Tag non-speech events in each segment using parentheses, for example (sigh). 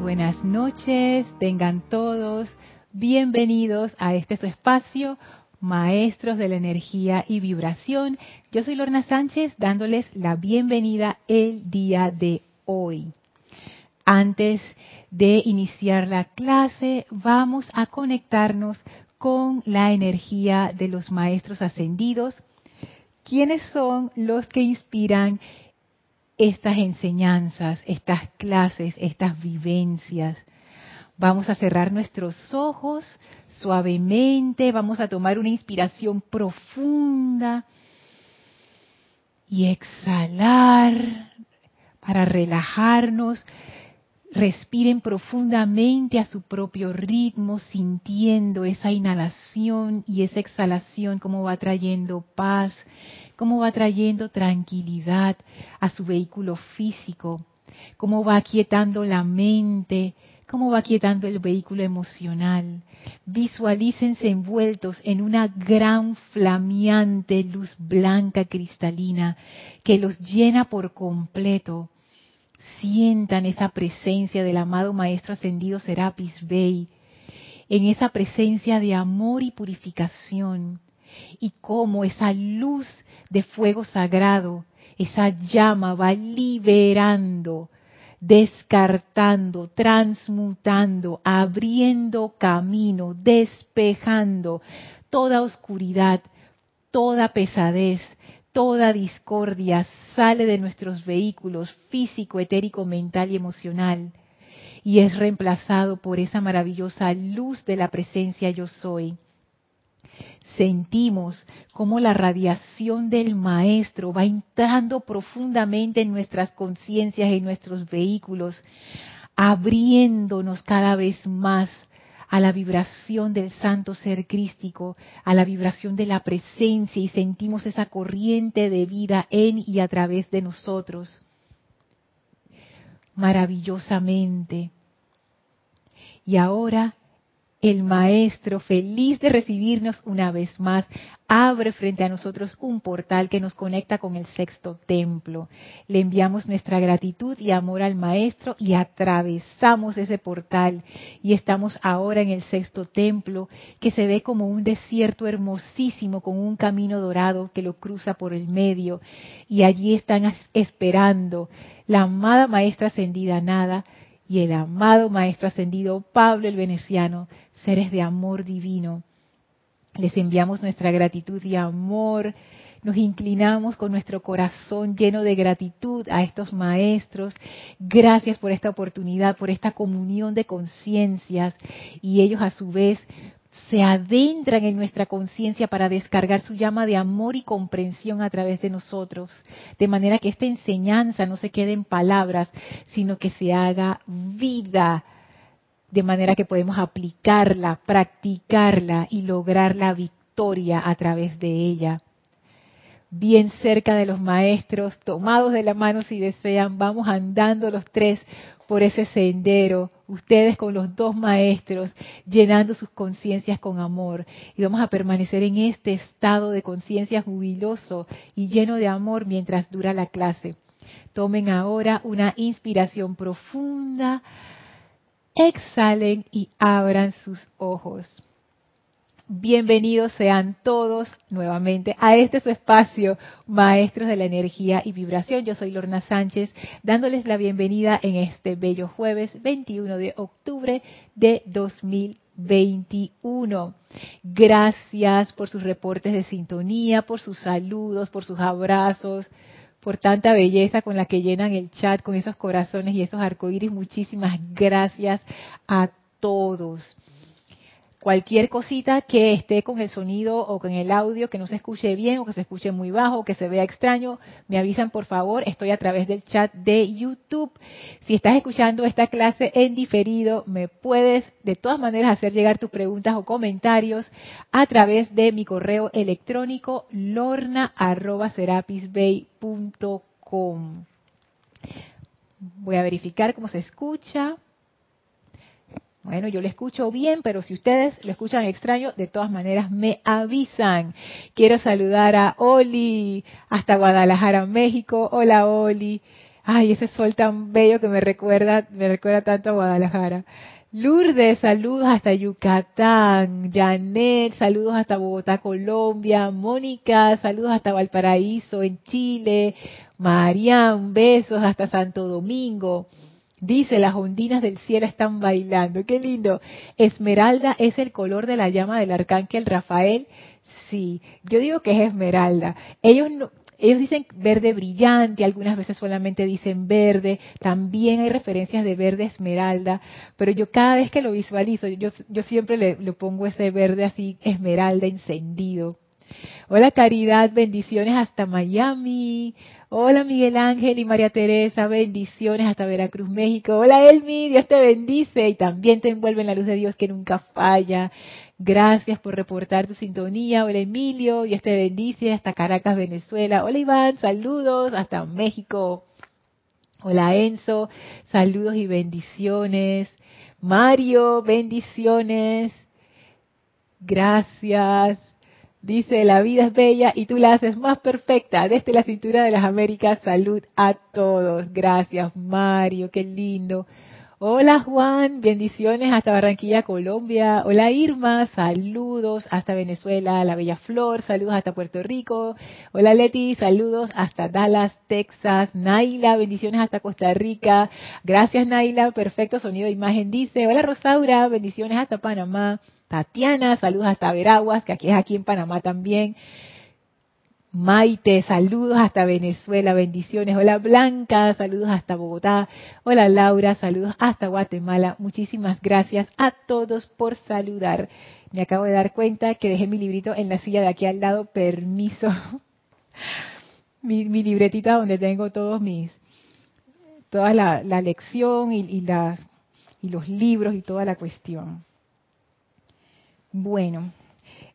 buenas noches, tengan todos bienvenidos a este su espacio, Maestros de la Energía y Vibración. Yo soy Lorna Sánchez dándoles la bienvenida el día de hoy. Antes de iniciar la clase, vamos a conectarnos con la energía de los Maestros Ascendidos. ¿Quiénes son los que inspiran estas enseñanzas, estas clases, estas vivencias. Vamos a cerrar nuestros ojos suavemente, vamos a tomar una inspiración profunda y exhalar para relajarnos. Respiren profundamente a su propio ritmo, sintiendo esa inhalación y esa exhalación como va trayendo paz cómo va trayendo tranquilidad a su vehículo físico, cómo va quietando la mente, cómo va quietando el vehículo emocional. Visualícense envueltos en una gran flameante luz blanca cristalina que los llena por completo. Sientan esa presencia del amado Maestro Ascendido Serapis Bey, en esa presencia de amor y purificación, y cómo esa luz de fuego sagrado, esa llama va liberando, descartando, transmutando, abriendo camino, despejando toda oscuridad, toda pesadez, toda discordia sale de nuestros vehículos físico, etérico, mental y emocional y es reemplazado por esa maravillosa luz de la presencia yo soy sentimos cómo la radiación del Maestro va entrando profundamente en nuestras conciencias y nuestros vehículos, abriéndonos cada vez más a la vibración del santo ser crístico, a la vibración de la presencia y sentimos esa corriente de vida en y a través de nosotros. Maravillosamente. Y ahora el Maestro, feliz de recibirnos una vez más, abre frente a nosotros un portal que nos conecta con el sexto templo. Le enviamos nuestra gratitud y amor al Maestro y atravesamos ese portal y estamos ahora en el sexto templo que se ve como un desierto hermosísimo con un camino dorado que lo cruza por el medio y allí están esperando la amada Maestra ascendida Nada y el amado Maestro Ascendido Pablo el Veneciano, seres de amor divino. Les enviamos nuestra gratitud y amor. Nos inclinamos con nuestro corazón lleno de gratitud a estos maestros. Gracias por esta oportunidad, por esta comunión de conciencias. Y ellos a su vez se adentran en nuestra conciencia para descargar su llama de amor y comprensión a través de nosotros, de manera que esta enseñanza no se quede en palabras, sino que se haga vida, de manera que podemos aplicarla, practicarla y lograr la victoria a través de ella. Bien cerca de los maestros, tomados de la mano si desean, vamos andando los tres por ese sendero, ustedes con los dos maestros, llenando sus conciencias con amor. Y vamos a permanecer en este estado de conciencia jubiloso y lleno de amor mientras dura la clase. Tomen ahora una inspiración profunda, exhalen y abran sus ojos. Bienvenidos sean todos nuevamente a este su espacio, Maestros de la Energía y Vibración. Yo soy Lorna Sánchez, dándoles la bienvenida en este bello jueves 21 de octubre de 2021. Gracias por sus reportes de sintonía, por sus saludos, por sus abrazos, por tanta belleza con la que llenan el chat, con esos corazones y esos arcoíris. Muchísimas gracias a todos cualquier cosita que esté con el sonido o con el audio que no se escuche bien o que se escuche muy bajo o que se vea extraño, me avisan por favor. Estoy a través del chat de YouTube. Si estás escuchando esta clase en diferido, me puedes de todas maneras hacer llegar tus preguntas o comentarios a través de mi correo electrónico lorna@serapisbay.com. Voy a verificar cómo se escucha. Bueno, yo le escucho bien, pero si ustedes lo escuchan extraño, de todas maneras me avisan. Quiero saludar a Oli hasta Guadalajara, México. Hola Oli. Ay, ese sol tan bello que me recuerda, me recuerda tanto a Guadalajara. Lourdes, saludos hasta Yucatán. Janet, saludos hasta Bogotá, Colombia. Mónica, saludos hasta Valparaíso, en Chile. Marian, besos hasta Santo Domingo. Dice, las ondinas del cielo están bailando. Qué lindo. Esmeralda es el color de la llama del arcángel Rafael. Sí, yo digo que es esmeralda. Ellos no, ellos dicen verde brillante, algunas veces solamente dicen verde, también hay referencias de verde esmeralda, pero yo cada vez que lo visualizo, yo, yo siempre le, le pongo ese verde así, esmeralda encendido. Hola Caridad, bendiciones hasta Miami. Hola Miguel Ángel y María Teresa, bendiciones hasta Veracruz, México. Hola Elmi, Dios te bendice y también te envuelve en la luz de Dios que nunca falla. Gracias por reportar tu sintonía. Hola Emilio, Dios te bendice hasta Caracas, Venezuela. Hola Iván, saludos hasta México. Hola Enzo, saludos y bendiciones. Mario, bendiciones. Gracias. Dice, la vida es bella y tú la haces más perfecta. Desde la cintura de las Américas, salud a todos. Gracias, Mario, qué lindo. Hola Juan, bendiciones hasta Barranquilla, Colombia. Hola Irma, saludos hasta Venezuela, la Bella Flor, saludos hasta Puerto Rico. Hola Leti, saludos hasta Dallas, Texas. Naila, bendiciones hasta Costa Rica. Gracias Naila, perfecto sonido de imagen dice. Hola Rosaura, bendiciones hasta Panamá. Tatiana, saludos hasta Veraguas, que aquí es aquí en Panamá también. Maite, saludos hasta Venezuela, bendiciones. Hola Blanca, saludos hasta Bogotá. Hola Laura, saludos hasta Guatemala. Muchísimas gracias a todos por saludar. Me acabo de dar cuenta que dejé mi librito en la silla de aquí al lado. Permiso. (laughs) mi, libretita donde tengo todos mis, toda la, lección y, las, y los libros y toda la cuestión. Bueno,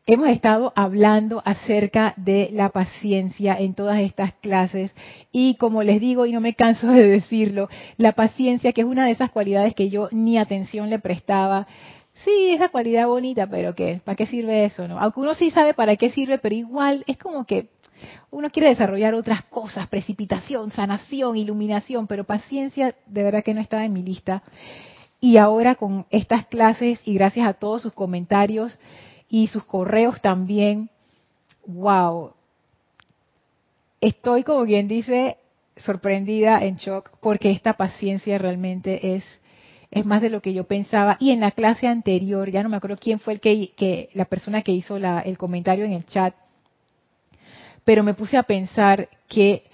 Hemos estado hablando acerca de la paciencia en todas estas clases y como les digo y no me canso de decirlo, la paciencia que es una de esas cualidades que yo ni atención le prestaba. Sí, esa cualidad bonita, pero ¿qué? ¿Para qué sirve eso? No? Aunque uno sí sabe para qué sirve, pero igual es como que uno quiere desarrollar otras cosas, precipitación, sanación, iluminación, pero paciencia de verdad que no estaba en mi lista. Y ahora con estas clases y gracias a todos sus comentarios, y sus correos también. Wow. Estoy, como quien dice, sorprendida, en shock, porque esta paciencia realmente es, es más de lo que yo pensaba. Y en la clase anterior, ya no me acuerdo quién fue el que, que la persona que hizo el comentario en el chat, pero me puse a pensar que,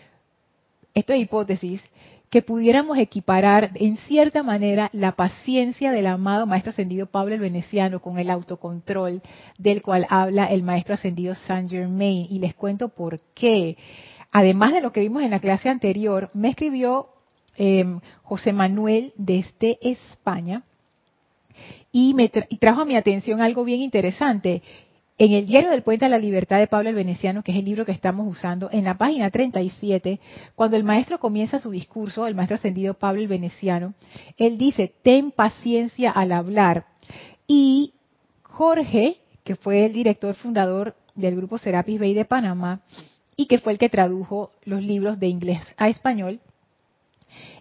esto es hipótesis, que pudiéramos equiparar en cierta manera la paciencia del amado Maestro Ascendido Pablo el Veneciano con el autocontrol del cual habla el Maestro Ascendido Saint Germain. Y les cuento por qué. Además de lo que vimos en la clase anterior, me escribió em, José Manuel desde España y me y trajo a mi atención algo bien interesante. En el diario del Puente a la Libertad de Pablo el Veneciano, que es el libro que estamos usando, en la página 37, cuando el maestro comienza su discurso, el maestro ascendido Pablo el Veneciano, él dice, ten paciencia al hablar. Y Jorge, que fue el director fundador del grupo Serapis Bay de Panamá, y que fue el que tradujo los libros de inglés a español,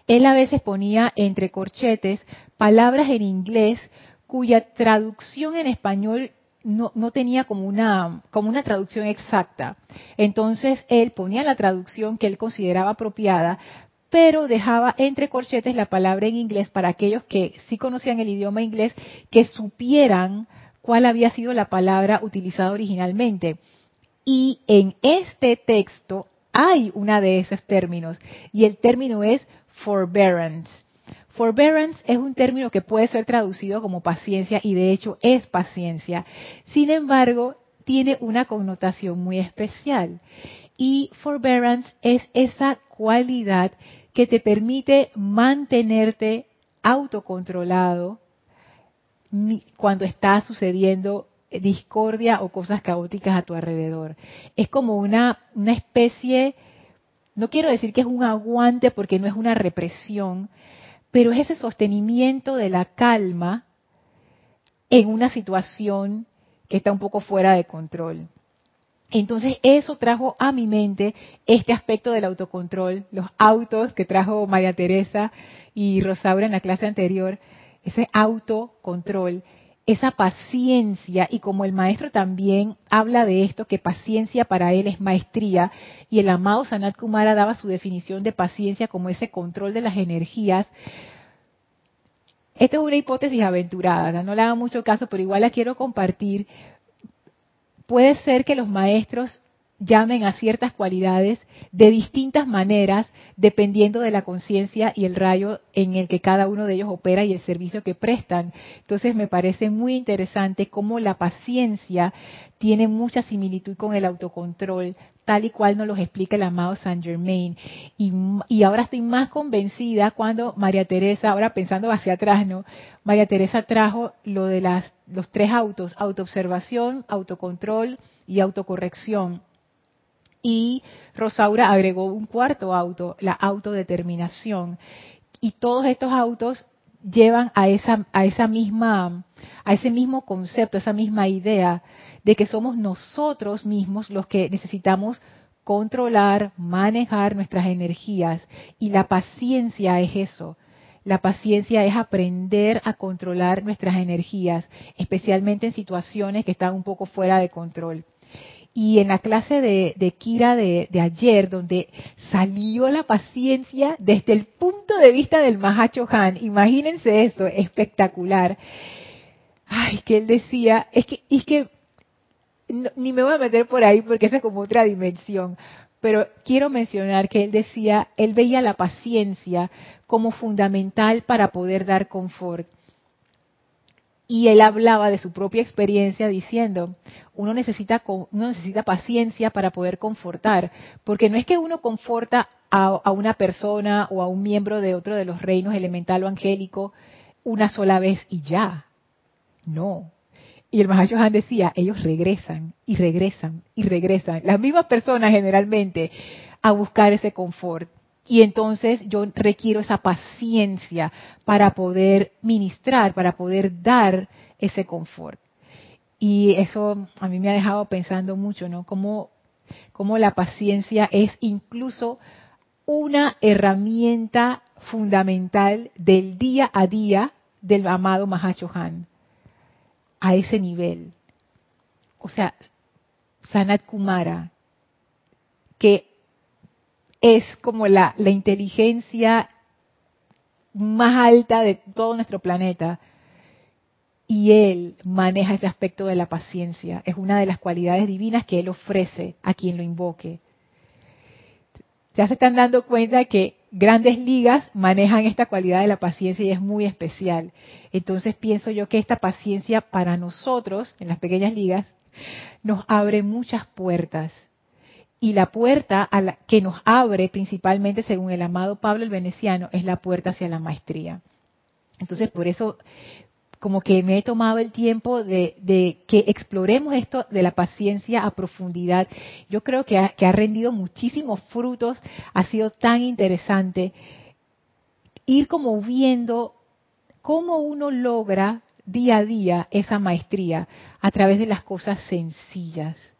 él a veces ponía entre corchetes palabras en inglés cuya traducción en español no, no, tenía como una, como una traducción exacta. Entonces él ponía la traducción que él consideraba apropiada, pero dejaba entre corchetes la palabra en inglés para aquellos que sí conocían el idioma inglés, que supieran cuál había sido la palabra utilizada originalmente. Y en este texto hay una de esos términos, y el término es forbearance. Forbearance es un término que puede ser traducido como paciencia y de hecho es paciencia. Sin embargo, tiene una connotación muy especial. Y forbearance es esa cualidad que te permite mantenerte autocontrolado cuando está sucediendo discordia o cosas caóticas a tu alrededor. Es como una, una especie, no quiero decir que es un aguante porque no es una represión, pero es ese sostenimiento de la calma en una situación que está un poco fuera de control. Entonces eso trajo a mi mente este aspecto del autocontrol, los autos que trajo María Teresa y Rosaura en la clase anterior, ese autocontrol, esa paciencia y como el maestro también habla de esto, que paciencia para él es maestría y el amado Sanat Kumara daba su definición de paciencia como ese control de las energías. Esta es una hipótesis aventurada, no le haga mucho caso, pero igual la quiero compartir puede ser que los maestros llamen a ciertas cualidades de distintas maneras dependiendo de la conciencia y el rayo en el que cada uno de ellos opera y el servicio que prestan. Entonces me parece muy interesante cómo la paciencia tiene mucha similitud con el autocontrol, tal y cual nos los explica el amado Saint Germain. Y, y ahora estoy más convencida cuando María Teresa, ahora pensando hacia atrás, ¿no? María Teresa trajo lo de las, los tres autos, autoobservación, autocontrol y autocorrección y Rosaura agregó un cuarto auto, la autodeterminación. Y todos estos autos llevan a esa, a esa misma, a ese mismo concepto, esa misma idea de que somos nosotros mismos los que necesitamos controlar, manejar nuestras energías. Y la paciencia es eso. La paciencia es aprender a controlar nuestras energías, especialmente en situaciones que están un poco fuera de control. Y en la clase de, Kira de, ayer, donde salió la paciencia desde el punto de vista del Mahacho Han, imagínense eso, espectacular. Ay, que él decía, es que, es que ni me voy a meter por ahí porque esa es como otra dimensión, pero quiero mencionar que él decía, él veía la paciencia como fundamental para poder dar confort. Y él hablaba de su propia experiencia diciendo, uno necesita, uno necesita paciencia para poder confortar, porque no es que uno conforta a, una persona o a un miembro de otro de los reinos elemental o angélico una sola vez y ya. No. Y el Mahacho Han decía, ellos regresan y regresan y regresan, las mismas personas generalmente, a buscar ese confort. Y entonces yo requiero esa paciencia para poder ministrar, para poder dar ese confort. Y eso a mí me ha dejado pensando mucho, ¿no? Cómo, cómo la paciencia es incluso una herramienta fundamental del día a día del amado Mahachohan. A ese nivel. O sea, Sanat Kumara, que es como la, inteligencia más alta de todo nuestro planeta. Y él maneja ese aspecto de la paciencia. Es una de las cualidades divinas que él ofrece a quien lo invoque. Ya se están dando cuenta que grandes ligas manejan esta cualidad de la paciencia y es muy especial. Entonces pienso yo que esta paciencia para nosotros, en las pequeñas ligas, nos abre muchas puertas y la puerta a la, que nos abre principalmente, según el amado Pablo el Veneciano, es la puerta hacia la maestría. Entonces, por eso, como que me he tomado el tiempo de, que exploremos esto de la paciencia a profundidad. Yo creo que ha, que ha rendido muchísimos frutos, ha sido tan interesante ir como viendo cómo uno logra día a día esa maestría a través de las cosas sencillas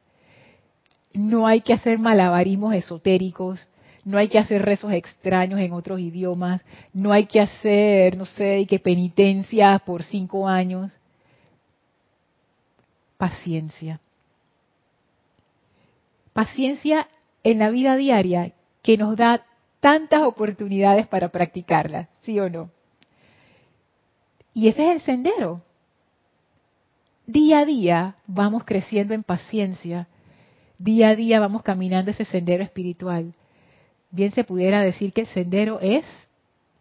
no hay que hacer malabarismos esotéricos, no hay que hacer rezos extraños en otros idiomas, no hay que hacer, no sé, que penitencia por cinco años. Paciencia. Paciencia en la vida diaria que nos da tantas oportunidades para practicarla, ¿sí o no? Y ese es el sendero. Día a día vamos creciendo en paciencia día a día vamos caminando ese sendero espiritual. Bien se pudiera decir que el sendero es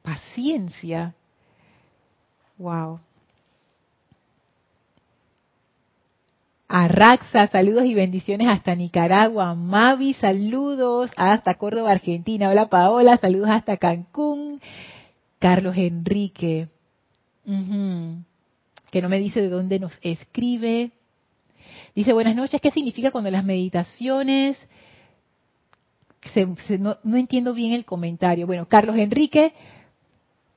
paciencia. Wow. A saludos y bendiciones hasta Nicaragua. Mavi, saludos hasta Córdoba, Argentina. Hola Paola, saludos hasta Cancún. Carlos Enrique, que no me dice de dónde nos escribe. Dice, buenas noches, ¿qué significa cuando las meditaciones... no, entiendo bien el comentario. Bueno, Carlos Enrique,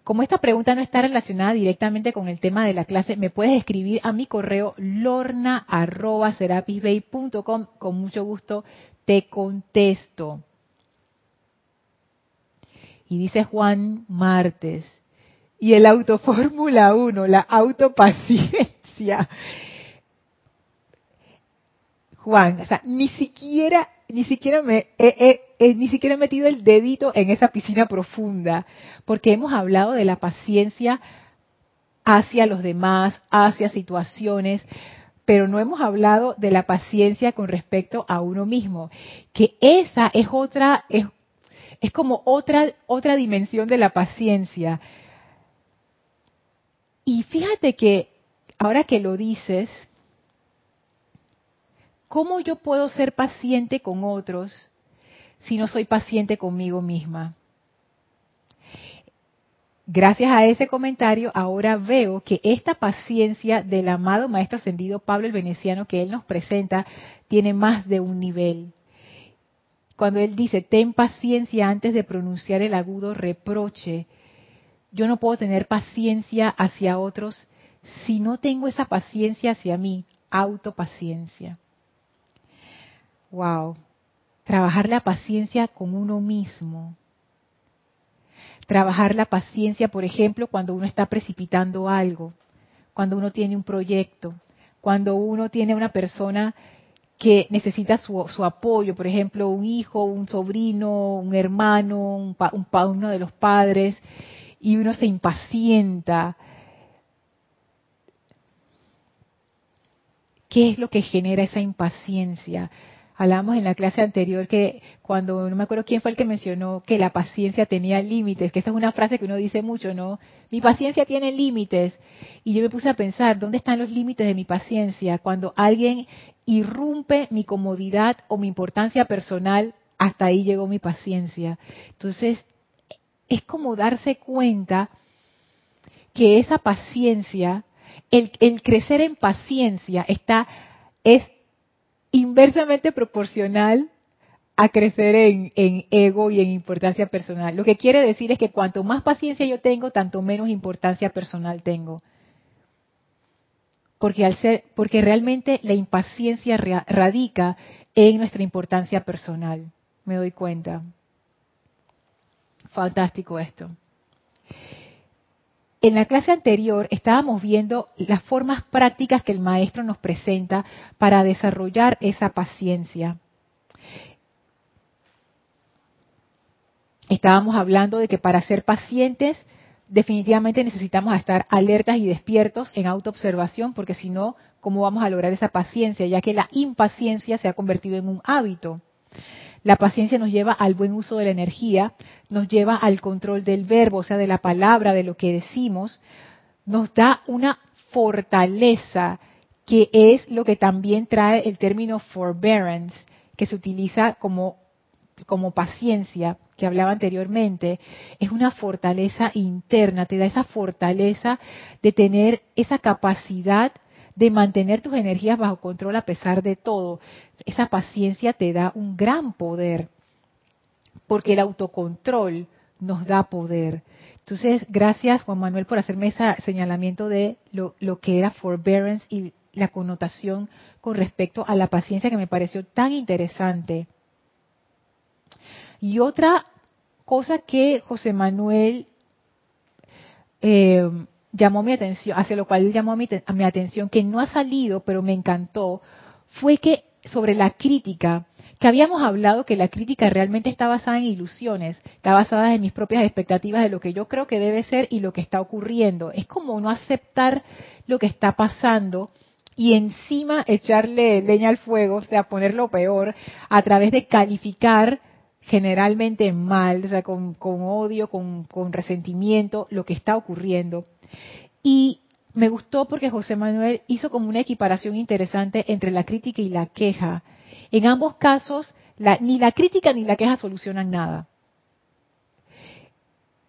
como esta pregunta no está relacionada directamente con el tema de la clase, me puedes escribir a mi correo lorna.serapisbay.com. Con mucho gusto te contesto. Y dice Juan Martes, y el auto Fórmula 1, la autopaciencia. Juan, o sea, ni siquiera, ni siquiera me, ni siquiera he metido el dedito en esa piscina profunda, porque hemos hablado de la paciencia hacia los demás, hacia situaciones, pero no hemos hablado de la paciencia con respecto a uno mismo, que esa es otra, es, es como otra, otra dimensión de la paciencia. Y fíjate que ahora que lo dices, ¿cómo yo puedo ser paciente con otros si no soy paciente conmigo misma? Gracias a ese comentario, ahora veo que esta paciencia del amado Maestro Ascendido Pablo el Veneciano que él nos presenta tiene más de un nivel. Cuando él dice, ten paciencia antes de pronunciar el agudo reproche, yo no puedo tener paciencia hacia otros si no tengo esa paciencia hacia mí, autopaciencia. Wow. Trabajar la paciencia con uno mismo. Trabajar la paciencia, por ejemplo, cuando uno está precipitando algo, cuando uno tiene un proyecto, cuando uno tiene una persona que necesita su, apoyo, por ejemplo, un hijo, un sobrino, un hermano, un, un, uno de los padres, y uno se impacienta. ¿Qué es lo que genera esa impaciencia? Hablamos en la clase anterior que cuando, no me acuerdo quién fue el que mencionó que la paciencia tenía límites, que esa es una frase que uno dice mucho, ¿no? Mi paciencia tiene límites. Y yo me puse a pensar, ¿dónde están los límites de mi paciencia? Cuando alguien irrumpe mi comodidad o mi importancia personal, hasta ahí llegó mi paciencia. Entonces, es como darse cuenta que esa paciencia, el, crecer en paciencia está, es inversamente proporcional a crecer en, ego y en importancia personal. Lo que quiere decir es que cuanto más paciencia yo tengo, tanto menos importancia personal tengo. Porque, al ser, porque realmente la impaciencia radica en nuestra importancia personal. Me doy cuenta. Fantástico esto. En la clase anterior estábamos viendo las formas prácticas que el maestro nos presenta para desarrollar esa paciencia. Estábamos hablando de que para ser pacientes definitivamente necesitamos estar alertas y despiertos en autoobservación, porque si no, ¿cómo vamos a lograr esa paciencia? Ya que la impaciencia se ha convertido en un hábito. La paciencia nos lleva al buen uso de la energía, nos lleva al control del verbo, o sea, de la palabra, de lo que decimos, nos da una fortaleza que es lo que también trae el término forbearance, que se utiliza como, como paciencia, que hablaba anteriormente, es una fortaleza interna, te da esa fortaleza de tener esa capacidad de mantener tus energías bajo control a pesar de todo. Esa paciencia te da un gran poder, porque el autocontrol nos da poder. Entonces, gracias Juan Manuel por hacerme ese señalamiento de lo, que era forbearance y la connotación con respecto a la paciencia que me pareció tan interesante. Y otra cosa que José Manuel eh, llamó mi atención, hacia lo cual llamó mi, a mi atención, que no ha salido, pero me encantó, fue que sobre la crítica, que habíamos hablado que la crítica realmente está basada en ilusiones, está basada en mis propias expectativas de lo que yo creo que debe ser y lo que está ocurriendo. Es como no aceptar lo que está pasando y encima echarle leña al fuego, o sea, ponerlo peor, a través de calificar generalmente mal, o sea, con, odio, con, resentimiento, lo que está ocurriendo. Y me gustó porque José Manuel hizo como una equiparación interesante entre la crítica y la queja. En ambos casos, ni la crítica ni la queja solucionan nada.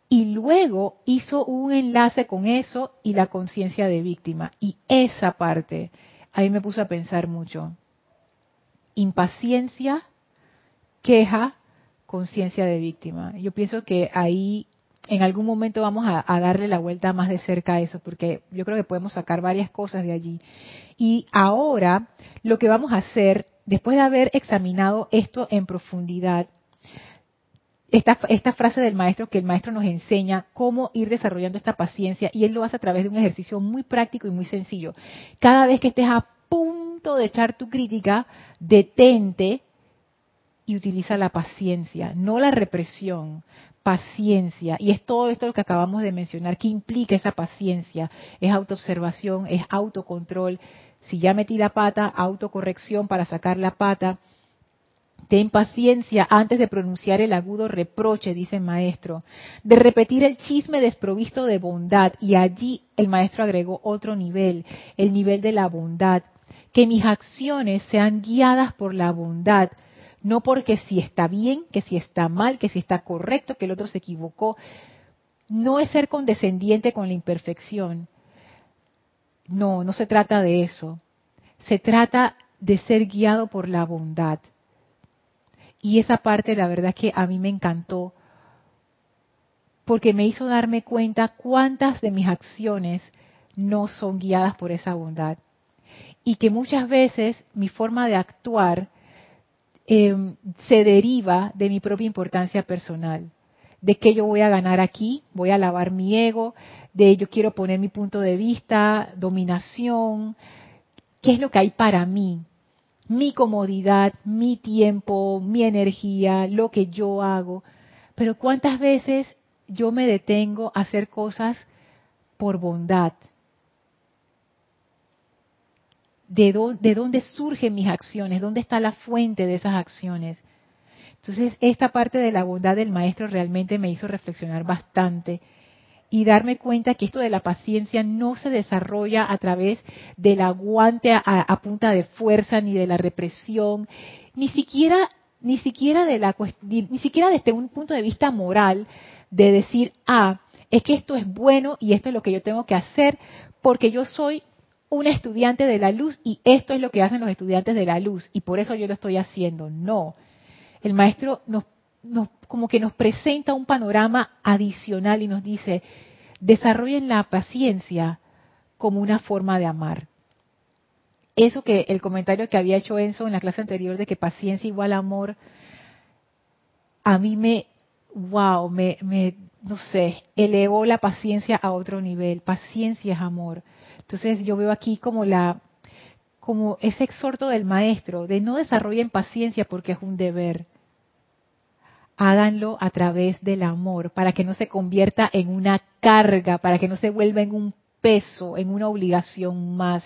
Y luego hizo un enlace con eso y la conciencia de víctima. Y esa parte, ahí me puse a pensar mucho. Impaciencia, queja, conciencia de víctima. Yo pienso que ahí en algún momento vamos a, darle la vuelta más de cerca a eso, porque yo creo que podemos sacar varias cosas de allí. Y ahora lo que vamos a hacer, después de haber examinado esto en profundidad, esta frase del maestro que el maestro nos enseña cómo ir desarrollando esta paciencia y él lo hace a través de un ejercicio muy práctico y muy sencillo. Cada vez que estés a punto de echar tu crítica, detente y utiliza la paciencia, no la represión, paciencia. Y es todo esto lo que acabamos de mencionar, que implica esa paciencia. Es autoobservación, es autocontrol. Si ya metí la pata, autocorrección para sacar la pata Ten paciencia antes de pronunciar el agudo reproche, dice el maestro, de repetir el chisme desprovisto de bondad. Y allí el maestro agregó otro nivel, el nivel de la bondad. Que mis acciones sean guiadas por la bondad, no porque si está bien, que si está mal, que si está correcto, que el otro se equivocó. No es ser condescendiente con la imperfección. No, no se trata de eso. Se trata de ser guiado por la bondad. Y esa parte, la verdad que a mí me encantó, porque me hizo darme cuenta cuántas de mis acciones no son guiadas por esa bondad. Y que muchas veces mi forma de actuar em, se deriva de mi propia importancia personal. De que yo voy a ganar aquí, voy a lavar mi ego, de yo quiero poner mi punto de vista, dominación, qué es lo que hay para mí, mi comodidad, mi tiempo, mi energía, lo que yo hago. Pero cuántas veces yo me detengo a hacer cosas por bondad. ¿De dónde, surgen mis acciones? ¿Dónde está la fuente de esas acciones? Entonces, esta parte de la bondad del maestro realmente me hizo reflexionar bastante y darme cuenta que esto de la paciencia no se desarrolla a través del aguante a, punta de fuerza ni de la represión, ni siquiera ni siquiera de la ni siquiera desde un punto de vista moral de decir, "Ah, es que esto es bueno y esto es lo que yo tengo que hacer porque yo soy un estudiante de la luz y esto es lo que hacen los estudiantes de la luz y por eso yo lo estoy haciendo." No. El maestro nos como que nos presenta un panorama adicional y nos dice, desarrollen la paciencia como una forma de amar. Eso que el comentario que había hecho Enzo en la clase anterior de que paciencia igual amor, a mí me, wow, me, me, no sé, elevó la paciencia a otro nivel. Paciencia es amor. Entonces yo veo aquí como la, como ese exhorto del maestro de no desarrollen paciencia porque es un deber, háganlo a través del amor, para que no se convierta en una carga, para que no se vuelva en un peso, en una obligación más.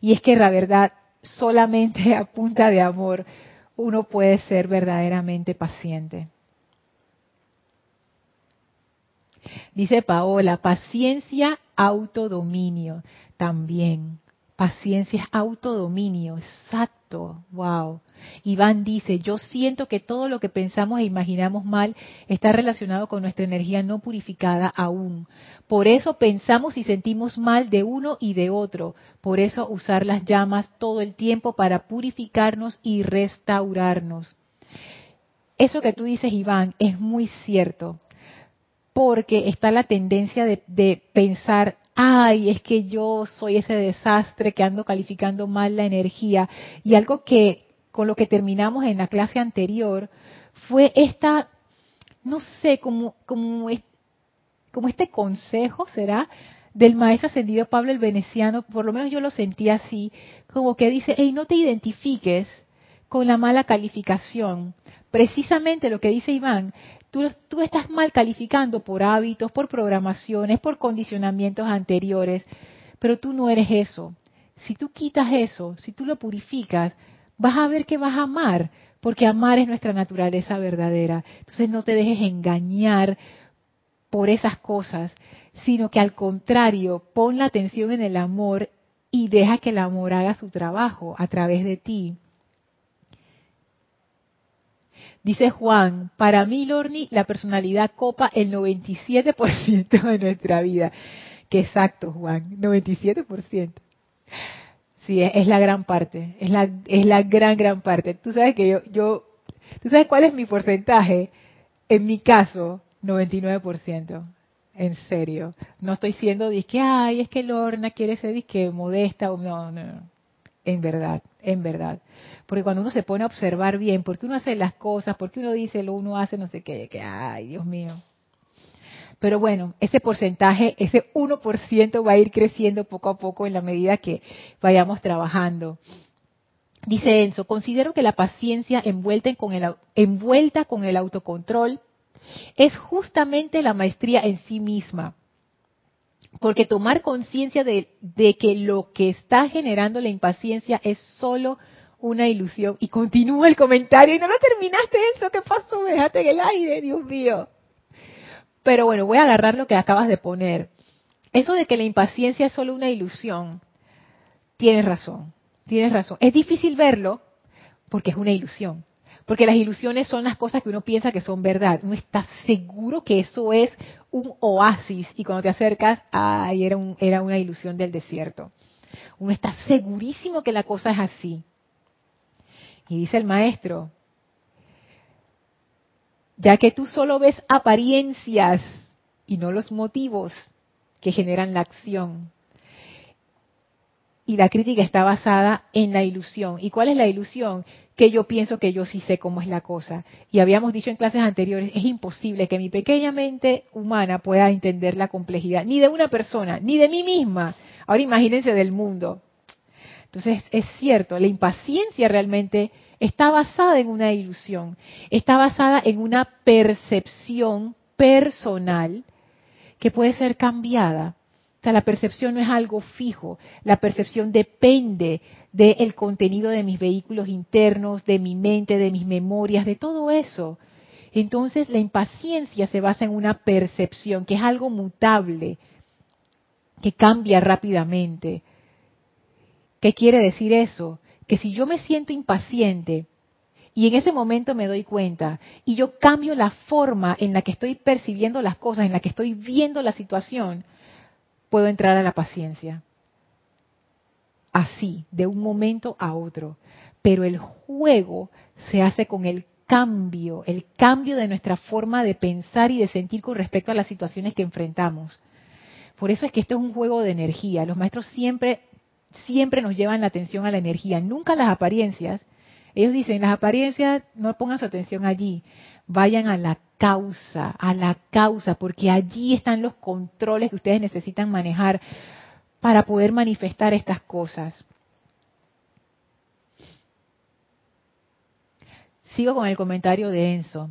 Y es que la verdad, solamente (laughs) a punta de amor uno puede ser verdaderamente paciente. Dice Paola, paciencia, autodominio también. Paciencia es autodominio, exacto, wow. Iván dice, yo siento que todo lo que pensamos e imaginamos mal está relacionado con nuestra energía no purificada aún. Por eso pensamos y sentimos mal de uno y de otro. Por eso usar las llamas todo el tiempo para purificarnos y restaurarnos. Eso que tú dices, Iván, es muy cierto. Porque está la tendencia de, de pensar, ay, es que yo soy ese desastre que ando calificando mal la energía. Y algo que con lo que terminamos en la clase anterior fue esta, no sé, como, como, como este consejo, ¿será? del maestro ascendido Pablo el Veneciano, por lo menos yo lo sentí así, como que dice, hey, no te identifiques con la mala calificación. Precisamente lo que dice Iván, Tú, estás mal calificando por hábitos, por programaciones, por condicionamientos anteriores, pero tú no eres eso. Si tú quitas eso, si tú lo purificas, vas a ver que vas a amar, porque amar es nuestra naturaleza verdadera. Entonces no te dejes engañar por esas cosas, sino que al contrario, pon la atención en el amor y deja que el amor haga su trabajo a través de ti. Dice Juan, para mí, Lorni, la personalidad copa el 97% de nuestra vida. Qué exacto, Juan, 97%. Sí, es, la gran parte, es la, es la gran, gran parte. Tú sabes que yo, yo, tú sabes cuál es mi porcentaje. En mi caso, 99%. En serio. No estoy siendo disque, ay, es que Lorna quiere ser disque modesta. o No, no. En verdad, en verdad. Porque cuando uno se pone a observar bien, porque uno hace las cosas, porque uno dice lo uno hace, no sé qué, que, ay, Dios mío. Pero bueno, ese porcentaje, ese 1% va a ir creciendo poco a poco en la medida que vayamos trabajando. Dice Enzo, considero que la paciencia envuelta con el, envuelta con el autocontrol es justamente la maestría en sí misma. Porque tomar conciencia de, que lo que está generando la impaciencia es solo una ilusión. Y continúa el comentario. Y no lo terminaste eso. ¿Qué pasó? Me dejaste en el aire, Dios mío. Pero bueno, voy a agarrar lo que acabas de poner. Eso de que la impaciencia es solo una ilusión. Tienes razón. Tienes razón. Es difícil verlo porque es una ilusión. Porque las ilusiones son las cosas que uno piensa que son verdad. Uno está seguro que eso es un oasis y cuando te acercas, ay, era, un, era una ilusión del desierto. Uno está segurísimo que la cosa es así. Y dice el maestro, ya que tú solo ves apariencias y no los motivos que generan la acción y la crítica está basada en la ilusión. ¿Y cuál es la ilusión? Que yo pienso que yo sí sé cómo es la cosa. Y habíamos dicho en clases anteriores, es imposible que mi pequeña mente humana pueda entender la complejidad, ni de una persona, ni de mí misma. Ahora imagínense del mundo. Entonces, es cierto, la impaciencia realmente está basada en una ilusión, está basada en una percepción personal que puede ser cambiada o sea, la percepción no es algo fijo, la percepción depende del contenido de mis vehículos internos, de mi mente, de mis memorias, de todo eso. Entonces, la impaciencia se basa en una percepción, que es algo mutable, que cambia rápidamente. ¿Qué quiere decir eso? Que si yo me siento impaciente y en ese momento me doy cuenta y yo cambio la forma en la que estoy percibiendo las cosas, en la que estoy viendo la situación, puedo entrar a la paciencia. Así, de un momento a otro. Pero el juego se hace con el cambio, el cambio de nuestra forma de pensar y de sentir con respecto a las situaciones que enfrentamos. Por eso es que esto es un juego de energía. Los maestros siempre, siempre nos llevan la atención a la energía, nunca las apariencias. Ellos dicen, las apariencias, no pongan su atención allí, vayan a la causa, a la causa, porque allí están los controles que ustedes necesitan manejar para poder manifestar estas cosas. Sigo con el comentario de Enzo.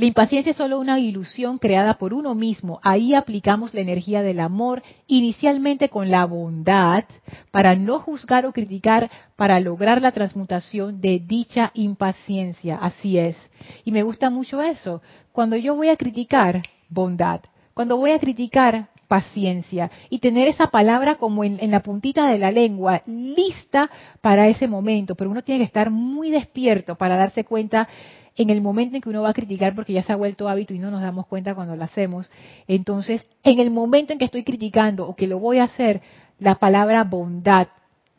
La impaciencia es solo una ilusión creada por uno mismo. Ahí aplicamos la energía del amor, inicialmente con la bondad, para no juzgar o criticar, para lograr la transmutación de dicha impaciencia. Así es. Y me gusta mucho eso. Cuando yo voy a criticar, bondad. Cuando voy a criticar, paciencia. Y tener esa palabra como en, en la puntita de la lengua, lista para ese momento. Pero uno tiene que estar muy despierto para darse cuenta en el momento en que uno va a criticar, porque ya se ha vuelto hábito y no nos damos cuenta cuando lo hacemos, entonces en el momento en que estoy criticando o que lo voy a hacer, la palabra bondad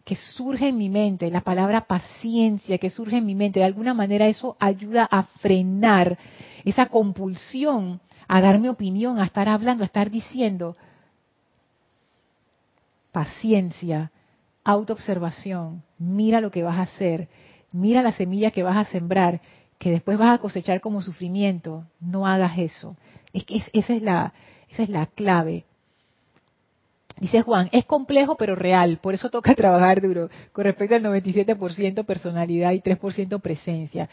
que surge en mi mente, la palabra paciencia que surge en mi mente, de alguna manera eso ayuda a frenar esa compulsión a dar mi opinión, a estar hablando, a estar diciendo. Paciencia, autoobservación, mira lo que vas a hacer, mira la semilla que vas a sembrar que después vas a cosechar como sufrimiento, no hagas eso. Es que la esa es la clave. Dice Juan, es complejo pero real, por eso toca (laughs) trabajar duro, con respecto al 97% personalidad y 3% presencia.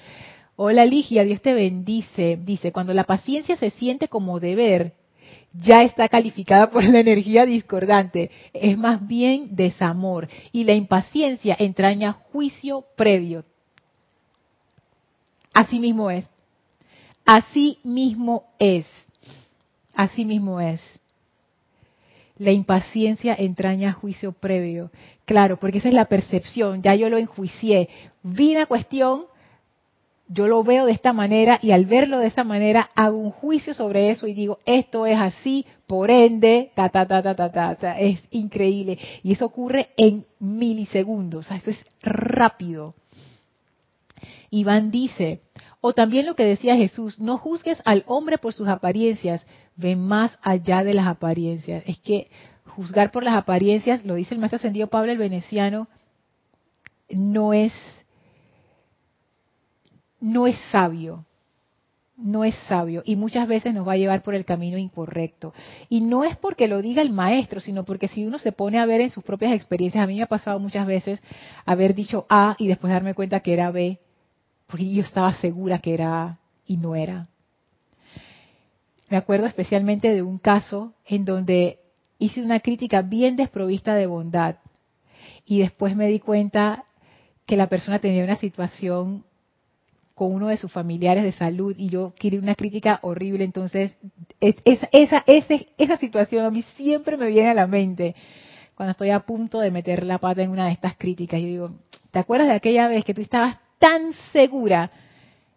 Hola Ligia, Dios te bendice. Dice, cuando la paciencia se siente como deber, ya está calificada por la energía discordante. Es más bien desamor. Y la impaciencia entraña juicio previo. Así mismo es. Así mismo es. Así mismo es. La impaciencia entraña juicio previo. Claro, porque esa es la percepción. Ya yo lo enjuicié. Vi una cuestión, yo lo veo de esta manera y al verlo de esta manera hago un juicio sobre eso y digo, esto es así, por ende, ta, ta, ta, ta, ta, ta. es increíble. Y eso ocurre en milisegundos. Eso es rápido. Iván dice, o también lo que decía Jesús, no juzgues al hombre por sus apariencias, ve más allá de las apariencias. Es que juzgar por las apariencias, lo dice el maestro ascendido Pablo el Veneciano, no es no es sabio no es sabio y muchas veces nos va a llevar por el camino incorrecto. Y no es porque lo diga el maestro, sino porque si uno se pone a ver en sus propias experiencias, a mí me ha pasado muchas veces haber dicho A y después darme cuenta que era B, porque yo estaba segura que era y no era. Me acuerdo especialmente de un caso en donde hice una crítica bien desprovista de bondad y después me di cuenta que la persona tenía una situación con uno de sus familiares de salud y yo quiero una crítica horrible, entonces esa, esa, esa situación a mí siempre me viene a la mente cuando estoy a punto de meter la pata en una de estas críticas. Yo digo, ¿te acuerdas de aquella vez que tú estabas tan segura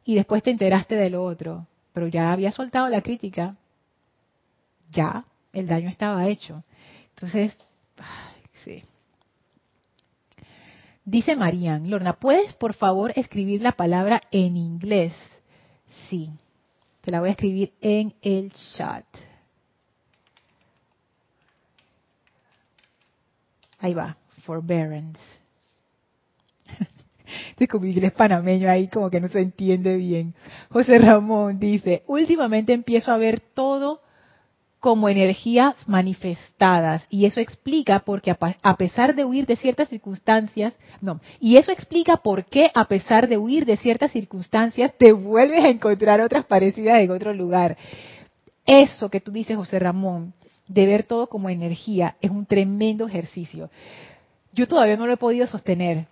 y después te enteraste de lo otro? Pero ya había soltado la crítica, ya el daño estaba hecho. Entonces, sí. Dice Marian, Lorna, ¿puedes por favor escribir la palabra en inglés? Sí, te la voy a escribir en el chat. Ahí va, forbearance. Este como inglés panameño ahí como que no se entiende bien. José Ramón dice, últimamente empiezo a ver todo como energías manifestadas y eso explica porque a pesar de huir de ciertas circunstancias, no, y eso explica por qué a pesar de huir de ciertas circunstancias te vuelves a encontrar otras parecidas en otro lugar. Eso que tú dices, José Ramón, de ver todo como energía, es un tremendo ejercicio. Yo todavía no lo he podido sostener,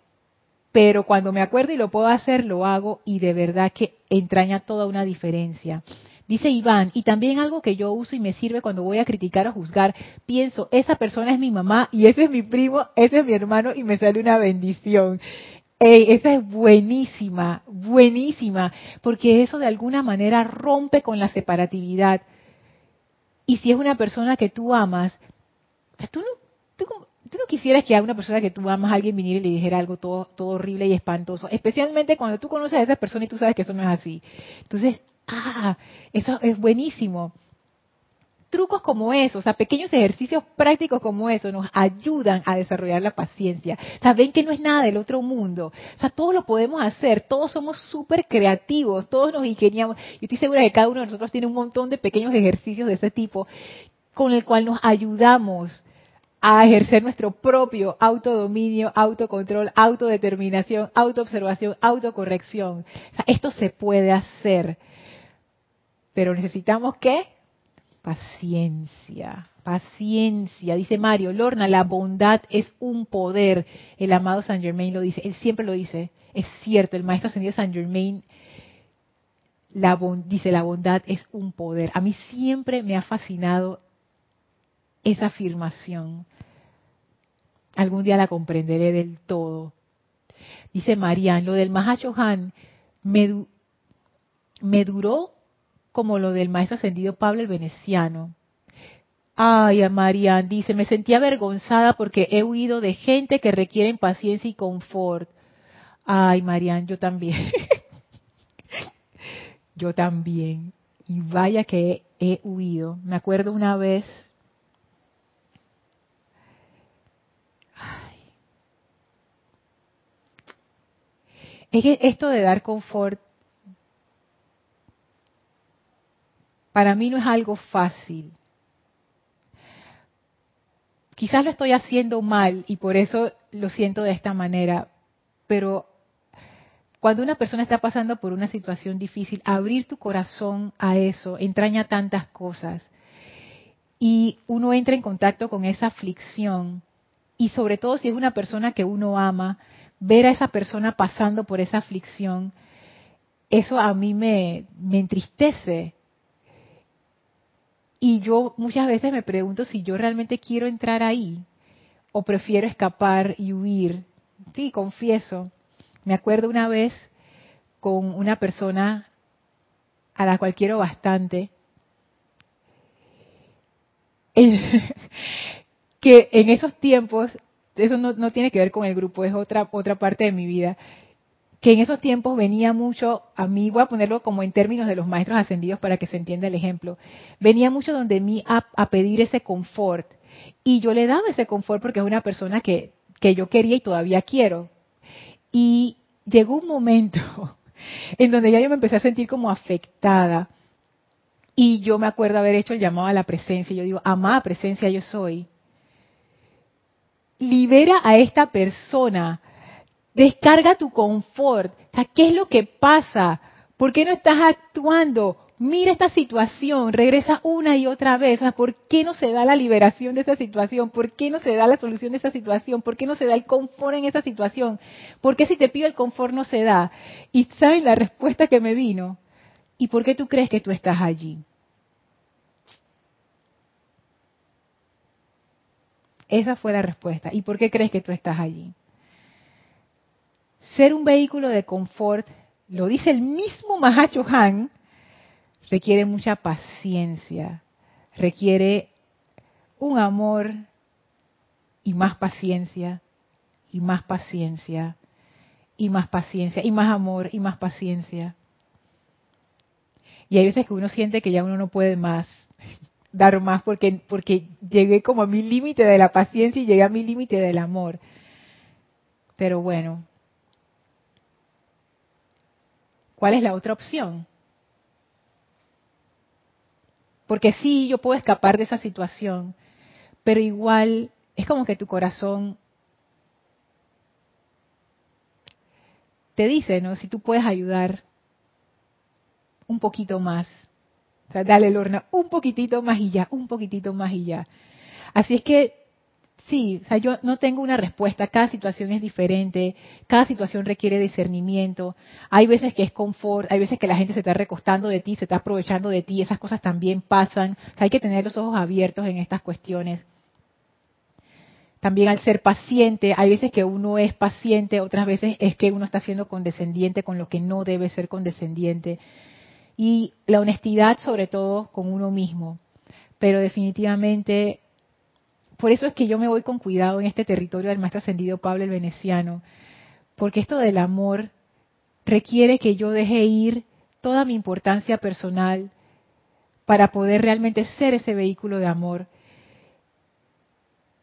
pero cuando me acuerdo y lo puedo hacer, lo hago y de verdad que entraña toda una diferencia. Dice Iván, y también algo que yo uso y me sirve cuando voy a criticar o juzgar, pienso, esa persona es mi mamá y ese es mi primo, ese es mi hermano y me sale una bendición. Ey, esa es buenísima, buenísima, porque eso de alguna manera rompe con la separatividad. Y si es una persona que tú amas, tú no, tú, no quisieras que a una persona que tú amas alguien viniera y le dijera algo todo, todo horrible y espantoso, especialmente cuando tú conoces a esa persona y tú sabes que eso no es así. Entonces, ah, eso es buenísimo. Trucos como eso, o sea, pequeños ejercicios prácticos como eso nos ayudan a desarrollar la paciencia. Saben que no es nada del otro mundo. O sea, todos lo podemos hacer, todos somos súper creativos, todos nos ingeniamos. Yo estoy segura que cada uno de nosotros tiene un montón de pequeños ejercicios de ese tipo con el cual nos ayudamos a ejercer nuestro propio autodominio, autocontrol, autodeterminación, autoobservación, autocorrección. O sea, esto se puede hacer. Pero necesitamos qué? Paciencia, paciencia. Dice Mario, Lorna, la bondad es un poder. El amado Saint Germain lo dice, él siempre lo dice. Es cierto, el maestro ascendido Saint Germain la dice, la bondad es un poder. A mí siempre me ha fascinado esa afirmación. Algún día la comprenderé del todo. Dice Marian, lo del Mahashohan me, me duró como lo del maestro ascendido Pablo el Veneciano. Ay, Marian dice, me sentí avergonzada porque he huido de gente que requiere paciencia y confort. Ay, Marian, yo también. (laughs) yo también. Y vaya que he huido. Me acuerdo una vez. Es que esto de dar confort para mí no es algo fácil. Quizás lo estoy haciendo mal y por eso lo siento de esta manera, pero cuando una persona está pasando por una situación difícil, abrir tu corazón a eso entraña tantas cosas. Y uno entra en contacto con esa aflicción y sobre todo si es una persona que uno ama, ver a esa persona pasando por esa aflicción, eso a mí me, me entristece y yo muchas veces me pregunto si yo realmente quiero entrar ahí o prefiero escapar y huir. Sí, confieso. Me acuerdo una vez con una persona a la cual quiero bastante, (laughs) que en esos tiempos, eso no, tiene que ver con el grupo, es otra, otra parte de mi vida, que en esos tiempos venía mucho, a mí voy a ponerlo como en términos de los maestros ascendidos para que se entienda el ejemplo, venía mucho donde mí a, pedir ese confort. Y yo le daba ese confort porque es una persona que, que yo quería y todavía quiero. Y llegó un momento (laughs) en donde ya yo me empecé a sentir como afectada. Y yo me acuerdo haber hecho el llamado a la presencia. Yo digo, amada presencia yo soy. Libera a esta persona. Descarga tu confort. ¿Qué es lo que pasa? ¿Por qué no estás actuando? Mira esta situación, regresa una y otra vez. ¿Por qué no se da la liberación de esa situación? ¿Por qué no se da la solución de esa situación? ¿Por qué no se da el confort en esa situación? ¿Por qué si te pido el confort no se da? Y saben la respuesta que me vino. ¿Y por qué tú crees que tú estás allí? Esa fue la respuesta. ¿Y por qué crees que tú estás allí? Ser un vehículo de confort, lo dice el mismo Mahacho Han, requiere mucha paciencia, requiere un amor y más paciencia, y más paciencia, y más paciencia, y más amor, y más paciencia. Y hay veces que uno siente que ya uno no puede más, dar más, porque, porque llegué como a mi límite de la paciencia y llegué a mi límite del amor. Pero bueno, ¿cuál es la otra opción? Porque sí, yo puedo escapar de esa situación, pero igual es como que tu corazón te dice, ¿no? Si tú puedes ayudar un poquito más. O sea, dale, Lorna, un poquitito más y ya, un poquitito más y ya. Así es que Sí, o sea, yo no tengo una respuesta, cada situación es diferente, cada situación requiere discernimiento, hay veces que es confort, hay veces que la gente se está recostando de ti, se está aprovechando de ti, esas cosas también pasan, o sea, hay que tener los ojos abiertos en estas cuestiones. También al ser paciente, hay veces que uno es paciente, otras veces es que uno está siendo condescendiente con lo que no debe ser condescendiente. Y la honestidad sobre todo con uno mismo. Pero definitivamente por eso es que yo me voy con cuidado en este territorio del maestro ascendido Pablo el Veneciano, porque esto del amor requiere que yo deje ir toda mi importancia personal para poder realmente ser ese vehículo de amor.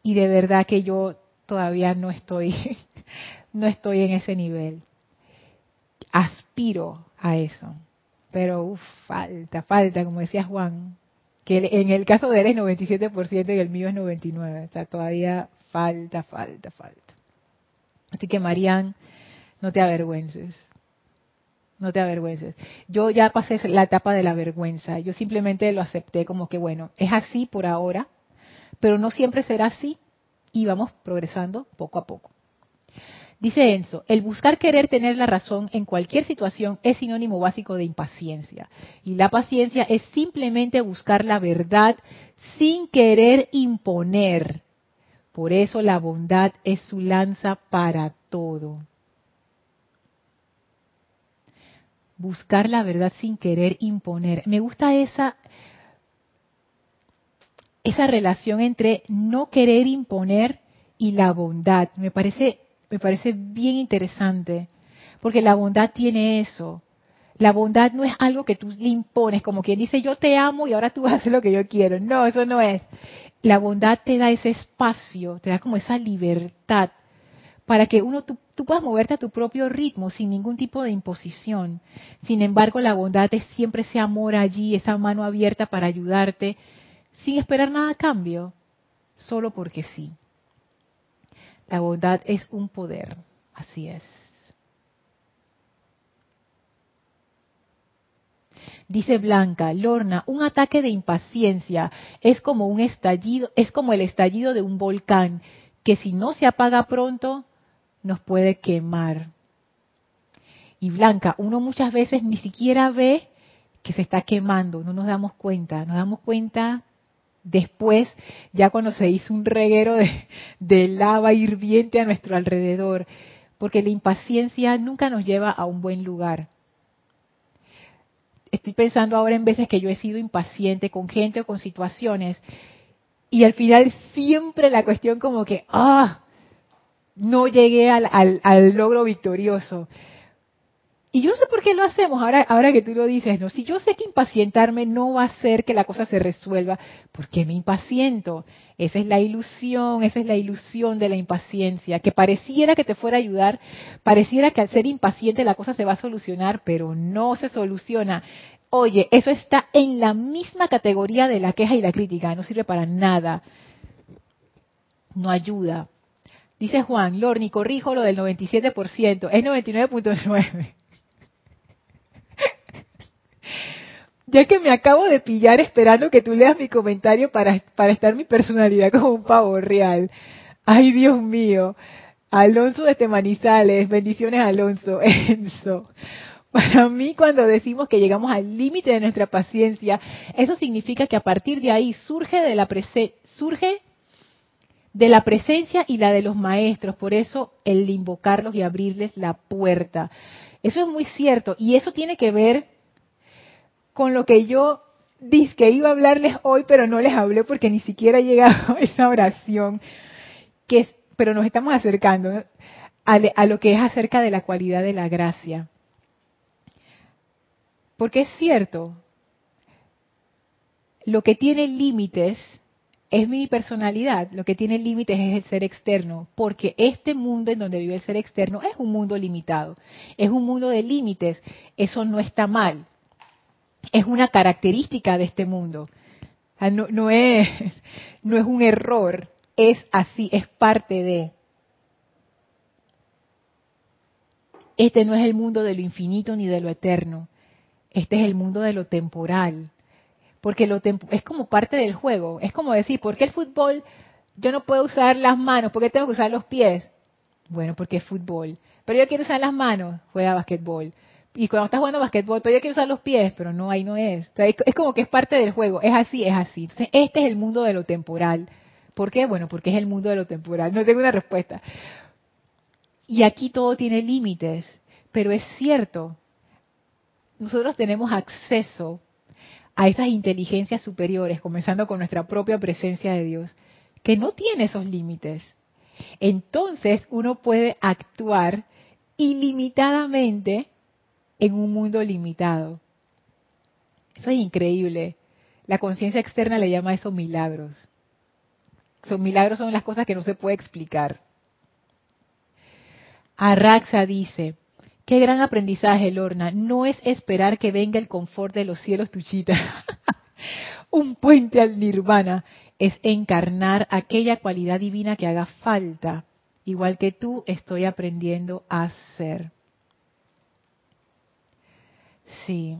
Y de verdad que yo todavía no estoy, (laughs) no estoy en ese nivel. Aspiro a eso, pero falta, falta, como decía Juan, que en el caso de él es 97% y el mío es 99%. O sea, todavía falta, falta, falta. Así que, Marían, no te avergüences. No te avergüences. Yo ya pasé la etapa de la vergüenza. Yo simplemente lo acepté como que, bueno, es así por ahora, pero no siempre será así y vamos progresando poco a poco. Dice Enzo, el buscar querer tener la razón en cualquier situación es sinónimo básico de impaciencia. Y la paciencia es simplemente buscar la verdad sin querer imponer. Por eso la bondad es su lanza para todo. Buscar la verdad sin querer imponer. Me gusta esa, esa relación entre no querer imponer y la bondad. Me parece me parece bien interesante, porque la bondad tiene eso. La bondad no es algo que tú le impones, como quien dice yo te amo y ahora tú (laughs) hacer lo que yo quiero. No, eso no es. La bondad te da ese espacio, te da como esa libertad para que uno tú, puedas moverte a tu propio ritmo sin ningún tipo de imposición. Sin embargo, la bondad es siempre ese amor allí, esa mano abierta para ayudarte, sin esperar nada a cambio, solo porque sí. La bondad es un poder, así es. Dice Blanca, Lorna, un ataque de impaciencia es como un estallido, es como el estallido de un volcán que si no se apaga pronto nos puede quemar. Y Blanca, uno muchas veces ni siquiera ve que se está quemando, no nos damos cuenta, nos damos cuenta después, ya cuando se hizo un reguero de, lava hirviente a nuestro alrededor, porque la impaciencia nunca nos lleva a un buen lugar. Estoy pensando ahora en veces que yo he sido impaciente con gente o con situaciones y al final siempre la cuestión como que, ah, no llegué al, al logro victorioso. Y yo no sé por qué lo hacemos ahora, ahora que tú lo dices, no, si yo sé que impacientarme no va a hacer que la cosa se resuelva, ¿por qué me impaciento? Esa es la ilusión, esa es la ilusión de la impaciencia, que pareciera que te fuera a ayudar, pareciera que al ser impaciente la cosa se va a solucionar, pero no se soluciona. Oye, eso está en la misma categoría de la queja y la crítica, no sirve para nada. No ayuda. Dice Juan, Lorni, corrijo lo del 97%, es 99.9. ya que me acabo de pillar esperando que tú leas mi comentario para, para estar mi personalidad como un pavo real. Ay, Dios mío. Alonso de Temanizales, bendiciones Alonso, (laughs) Enzo. Para mí, cuando decimos que llegamos al límite de nuestra paciencia, eso significa que a partir de ahí surge de la surge de la presencia y la de los maestros. Por eso el invocarlos y abrirles la puerta. Eso es muy cierto y eso tiene que ver con lo que yo dije que iba a hablarles hoy, pero no les hablé porque ni siquiera ha llegado (laughs) esa oración, que es, pero nos estamos acercando a, a lo que es acerca de la cualidad de la gracia. Porque es cierto, lo que tiene límites es mi personalidad, lo que tiene límites es el ser externo, porque este mundo en donde vive el ser externo es un mundo limitado, es un mundo de límites, eso no está mal, es una característica de este mundo. No, es, un error, es así, es parte de. Este no es el mundo de lo infinito ni de lo eterno. Este es el mundo de lo temporal. Porque lo es como parte del juego. Es como decir, ¿por qué el fútbol yo no puedo usar las manos? ¿Por qué tengo que usar los pies? Bueno, porque es fútbol. Pero yo quiero usar las manos, juega basquetbol y cuando estás jugando basquetbol, pero yo usar los pies, pero no, ahí no es. es como que es parte del juego, es así, es así. Este es el mundo de lo temporal. ¿Por qué? Bueno, porque es el mundo de lo temporal. No tengo una respuesta. Y aquí todo tiene límites, pero es cierto, nosotros tenemos acceso a esas inteligencias superiores, comenzando con nuestra propia presencia de Dios, que no tiene esos límites. Entonces uno puede actuar ilimitadamente en un mundo limitado. Eso es increíble. La conciencia externa le llama a eso milagros. Son milagros son las cosas que no se puede explicar. Arraxa dice, qué gran aprendizaje, Lorna. No es esperar que venga el confort de los cielos, Tuchita. (laughs) Un puente al nirvana es encarnar aquella cualidad divina que haga falta. Igual que tú, estoy aprendiendo a ser. Sí.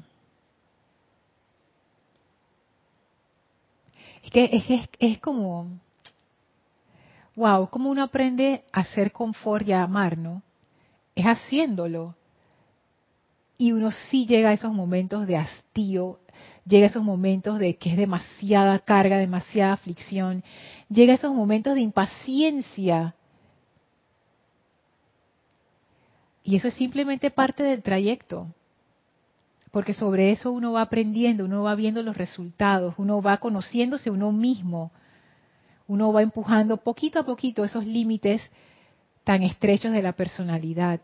Es que es, es, como, wow, como uno aprende a hacer confort y a amar, ¿no? Es haciéndolo. Y uno sí llega a esos momentos de hastío, llega a esos momentos de que es demasiada carga, demasiada aflicción, llega a esos momentos de impaciencia. Y eso es simplemente parte del trayecto porque sobre eso uno va aprendiendo, uno va viendo los resultados, uno va conociéndose uno mismo, uno va empujando poquito a poquito esos límites tan estrechos de la personalidad.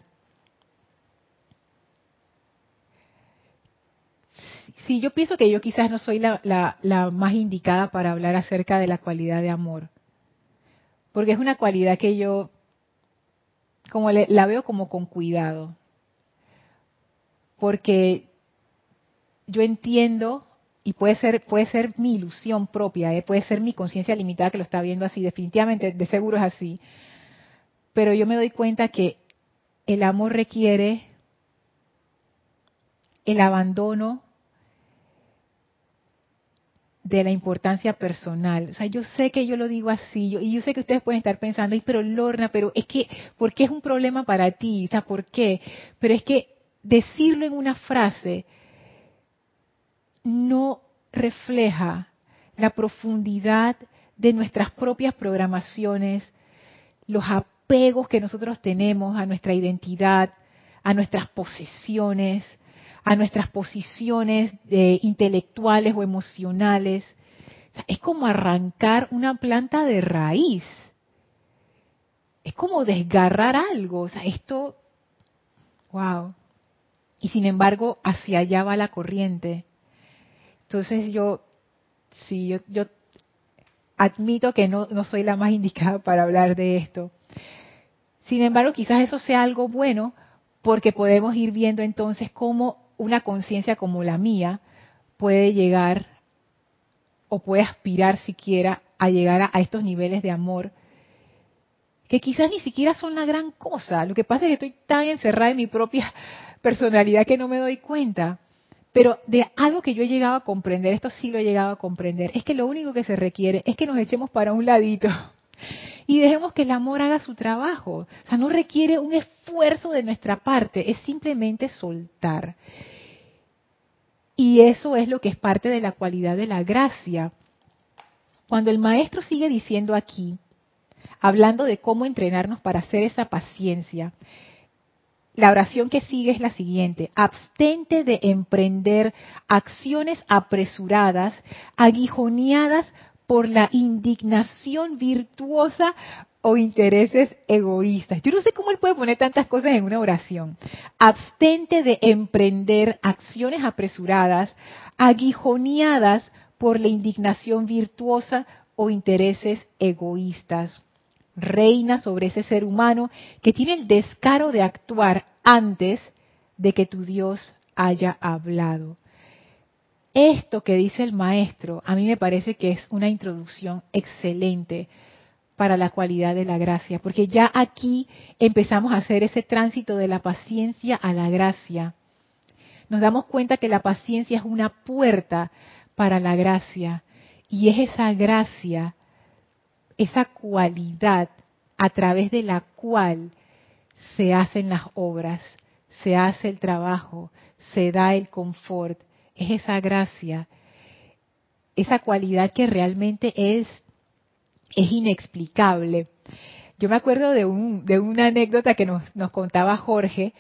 Sí, yo pienso que yo quizás no soy la, más indicada para hablar acerca de la cualidad de amor, porque es una cualidad que yo como la veo como con cuidado, porque yo entiendo y puede ser puede ser mi ilusión propia, ¿eh? puede ser mi conciencia limitada que lo está viendo así, definitivamente, de seguro es así. Pero yo me doy cuenta que el amor requiere el abandono de la importancia personal. O sea, yo sé que yo lo digo así, yo, y yo sé que ustedes pueden estar pensando, pero Lorna, pero es que, ¿por qué es un problema para ti? O sea, ¿por qué? Pero es que decirlo en una frase no refleja la profundidad de nuestras propias programaciones, los apegos que nosotros tenemos a nuestra identidad, a nuestras posesiones, a nuestras posiciones de intelectuales o emocionales. es como arrancar una planta de raíz. Es como desgarrar algo. O sea, esto, wow. Y sin embargo, hacia allá va la corriente. Entonces yo, sí, yo, yo admito que no, no soy la más indicada para hablar de esto. Sin embargo, quizás eso sea algo bueno porque podemos ir viendo entonces cómo una conciencia como la mía puede llegar o puede aspirar siquiera a llegar a, estos niveles de amor que quizás ni siquiera son la gran cosa. Lo que pasa es que estoy tan encerrada en mi propia (laughs) personalidad que no me doy cuenta. Pero de algo que yo he llegado a comprender, esto sí lo he llegado a comprender, es que lo único que se requiere es que nos echemos para un ladito (laughs) y dejemos que el amor haga su trabajo. O sea, no requiere un esfuerzo de nuestra parte, es simplemente soltar. Y eso es lo que es parte de la cualidad de la gracia. Cuando el maestro sigue diciendo aquí, hablando de cómo entrenarnos para hacer esa paciencia, la oración que sigue es la siguiente. Abstente de emprender acciones apresuradas, aguijoneadas por la indignación virtuosa o intereses egoístas. Yo no sé cómo él puede poner tantas cosas en una oración. Abstente de emprender acciones apresuradas, aguijoneadas por la indignación virtuosa o intereses egoístas reina sobre ese ser humano que tiene el descaro de actuar antes de que tu Dios haya hablado. Esto que dice el maestro, a mí me parece que es una introducción excelente para la cualidad de la gracia, porque ya aquí empezamos a hacer ese tránsito de la paciencia a la gracia. Nos damos cuenta que la paciencia es una puerta para la gracia, y es esa gracia esa cualidad a través de la cual se hacen las obras, se hace el trabajo, se da el confort, es esa gracia, esa cualidad que realmente es, es inexplicable. Yo me acuerdo de, un, de una anécdota que nos, nos contaba Jorge,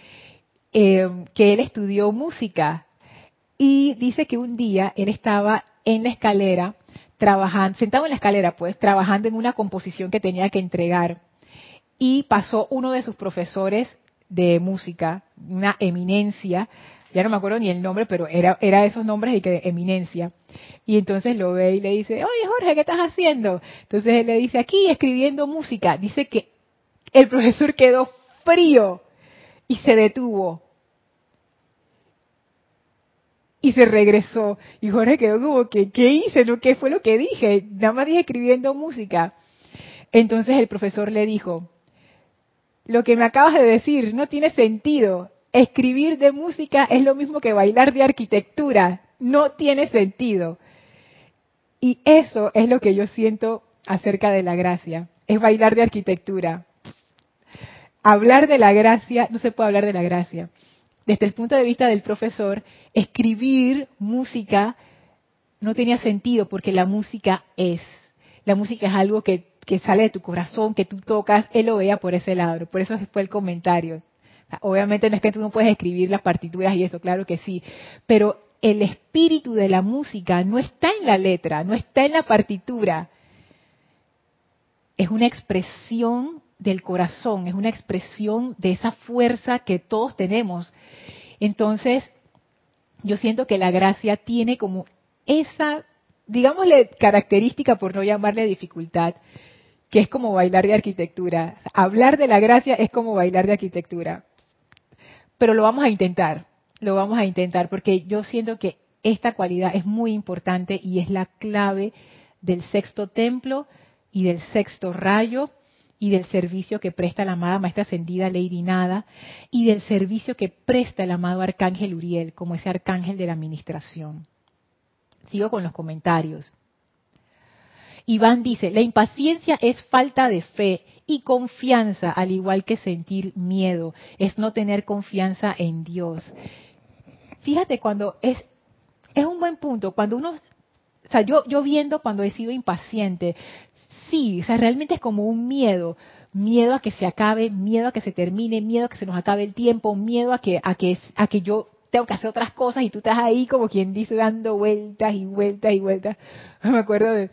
eh, que él estudió música y dice que un día él estaba en la escalera trabajando, sentado en la escalera, pues, trabajando en una composición que tenía que entregar. Y pasó uno de sus profesores de música, una eminencia, ya no me acuerdo ni el nombre, pero era, era esos nombres y que eminencia. Y entonces lo ve y le dice, oye Jorge, ¿qué estás haciendo? Entonces él le dice, aquí escribiendo música. Dice que el profesor quedó frío y se detuvo y se regresó. Y Jorge quedó como que, ¿qué hice? ¿No? ¿Qué fue lo que dije? Nada más dije escribiendo música. Entonces el profesor le dijo, lo que me acabas de decir no tiene sentido. Escribir de música es lo mismo que bailar de arquitectura. No tiene sentido. Y eso es lo que yo siento acerca de la gracia. Es bailar de arquitectura. Hablar de la gracia, no se puede hablar de la gracia desde el punto de vista del profesor, escribir música no tenía sentido porque la música es. La música es algo que, sale de tu corazón, que tú tocas, él lo veía por ese lado, por eso fue el comentario. Obviamente no es que tú no puedes escribir las partituras y eso, claro que sí, pero el espíritu de la música no está en la letra, no está en la partitura. Es una expresión del corazón, es una expresión de esa fuerza que todos tenemos. Entonces, yo siento que la gracia tiene como esa, digámosle, característica, por no llamarle dificultad, que es como bailar de arquitectura. hablar de la gracia es como bailar de arquitectura. Pero lo vamos a intentar, lo vamos a intentar, porque yo siento que esta cualidad es muy importante y es la clave del sexto templo y del sexto rayo y del servicio que presta la amada Maestra Ascendida Lady Nada y del servicio que presta el amado Arcángel Uriel como ese arcángel de la administración. Sigo con los comentarios. Iván dice, la impaciencia es falta de fe y confianza, al igual que sentir miedo, es no tener confianza en Dios. Fíjate cuando es, es un buen punto, cuando uno, o sea, yo, yo viendo cuando he sido impaciente, sí, o sea, realmente es como un miedo, miedo a que se acabe, miedo a que se termine, miedo a que se nos acabe el tiempo, miedo a que a que a que yo tengo que hacer otras cosas y tú estás ahí como quien dice dando vueltas y vueltas y vueltas. (laughs) Me acuerdo de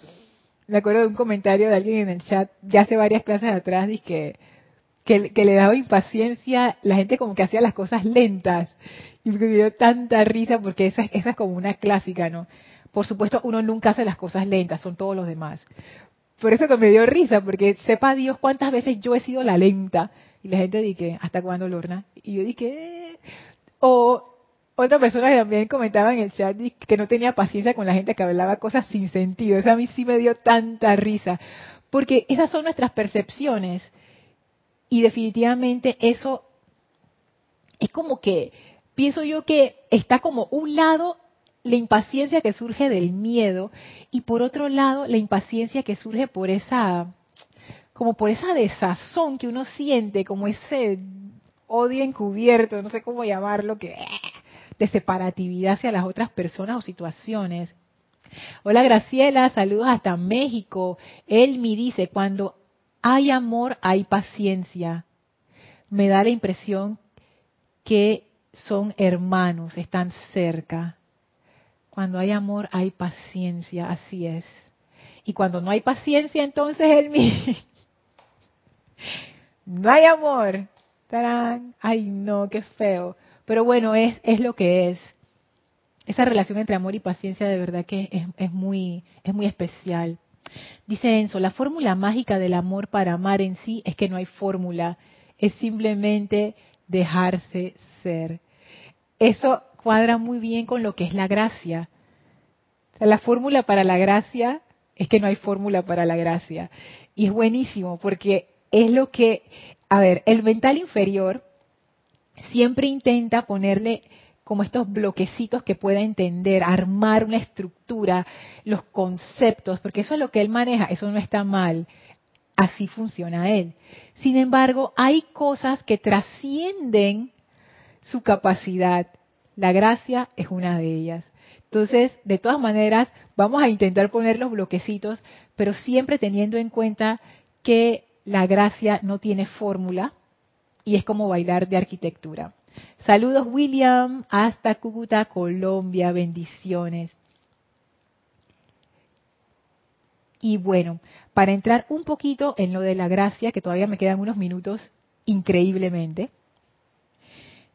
me acuerdo de un comentario de alguien en el chat ya hace varias clases atrás que, que, que le daba impaciencia, la gente como que hacía las cosas lentas Y me dio tanta risa porque esa, esa es como una clásica, ¿no? Por supuesto, uno nunca hace las cosas lentas, son todos los demás. Por eso que me dio risa, porque sepa Dios cuántas veces yo he sido la lenta. Y la gente dice, ¿hasta cuándo, Lorna? Y yo dije, o otra persona también comentaba en el chat que no tenía paciencia con la gente que hablaba cosas sin sentido. Eso a mí sí me dio tanta risa. Porque esas son nuestras percepciones. Y definitivamente eso es como que, pienso yo que está como un lado la impaciencia que surge del miedo y por otro lado la impaciencia que surge por esa como por esa desazón que uno siente, como ese odio encubierto, no sé cómo llamarlo, que de separatividad hacia las otras personas o situaciones. Hola Graciela, saludos hasta México. Él me dice, cuando hay amor hay paciencia. Me da la impresión que son hermanos, están cerca. Cuando hay amor hay paciencia, así es. Y cuando no hay paciencia, entonces él me... (laughs) no hay amor. ¡Tarán! Ay, no, qué feo. Pero bueno, es, es lo que es. Esa relación entre amor y paciencia de verdad que es, es, muy, es muy especial. Dice Enzo, la fórmula mágica del amor para amar en sí es que no hay fórmula, es simplemente dejarse ser. Eso cuadra muy bien con lo que es la gracia. la fórmula para la gracia es que no hay fórmula para la gracia. Y es buenísimo porque es lo que, a ver, el mental inferior siempre intenta ponerle como estos bloquecitos que pueda entender, armar una estructura, los conceptos, porque eso es lo que él maneja, eso no está mal, así funciona él. Sin embargo, hay cosas que trascienden su capacidad. La gracia es una de ellas. Entonces, de todas maneras, vamos a intentar poner los bloquecitos, pero siempre teniendo en cuenta que la gracia no tiene fórmula, y es como bailar de arquitectura. Saludos William, hasta Cúcuta, Colombia, bendiciones. Y bueno, para entrar un poquito en lo de la gracia, que todavía me quedan unos minutos, increíblemente,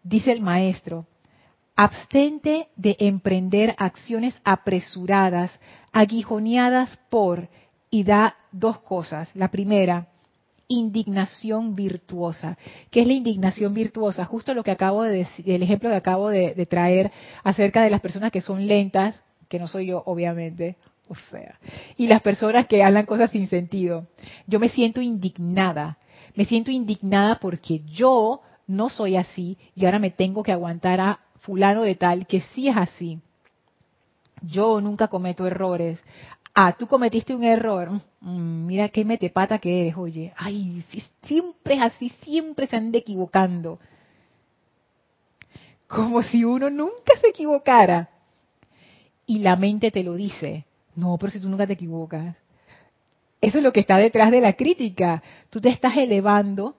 dice el maestro, abstente de emprender acciones apresuradas, aguijoneadas por, y da dos cosas. La primera, indignación virtuosa. ¿Qué es la indignación virtuosa? Justo lo que acabo de decir, el ejemplo que acabo de, traer acerca de las personas que son lentas, que no soy yo, obviamente, o sea, y las personas que hablan cosas sin sentido. Yo me siento indignada. Me siento indignada porque yo no soy así y ahora me tengo que aguantar a fulano de tal que sí es así. Yo nunca cometo errores ah, tú cometiste un error, mm, mira qué metepata que eres, oye, ay, siempre es así, siempre se anda equivocando. Como si uno nunca se equivocara. Y la mente te lo dice, no, pero si tú nunca te equivocas. Eso es lo que está detrás de la crítica. Tú te estás elevando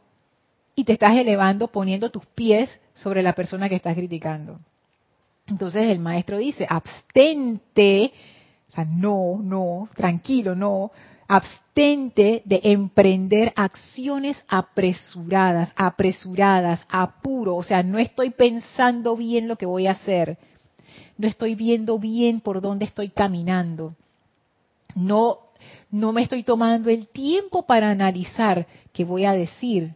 y te estás elevando poniendo tus pies sobre la persona que estás criticando. Entonces el maestro dice, abstente o sea, no, no, tranquilo, no. Abstente de emprender acciones apresuradas, apresuradas, apuro. O sea, no estoy pensando bien lo que voy a hacer. No estoy viendo bien por dónde estoy caminando. No, no me estoy tomando el tiempo para analizar qué voy a decir.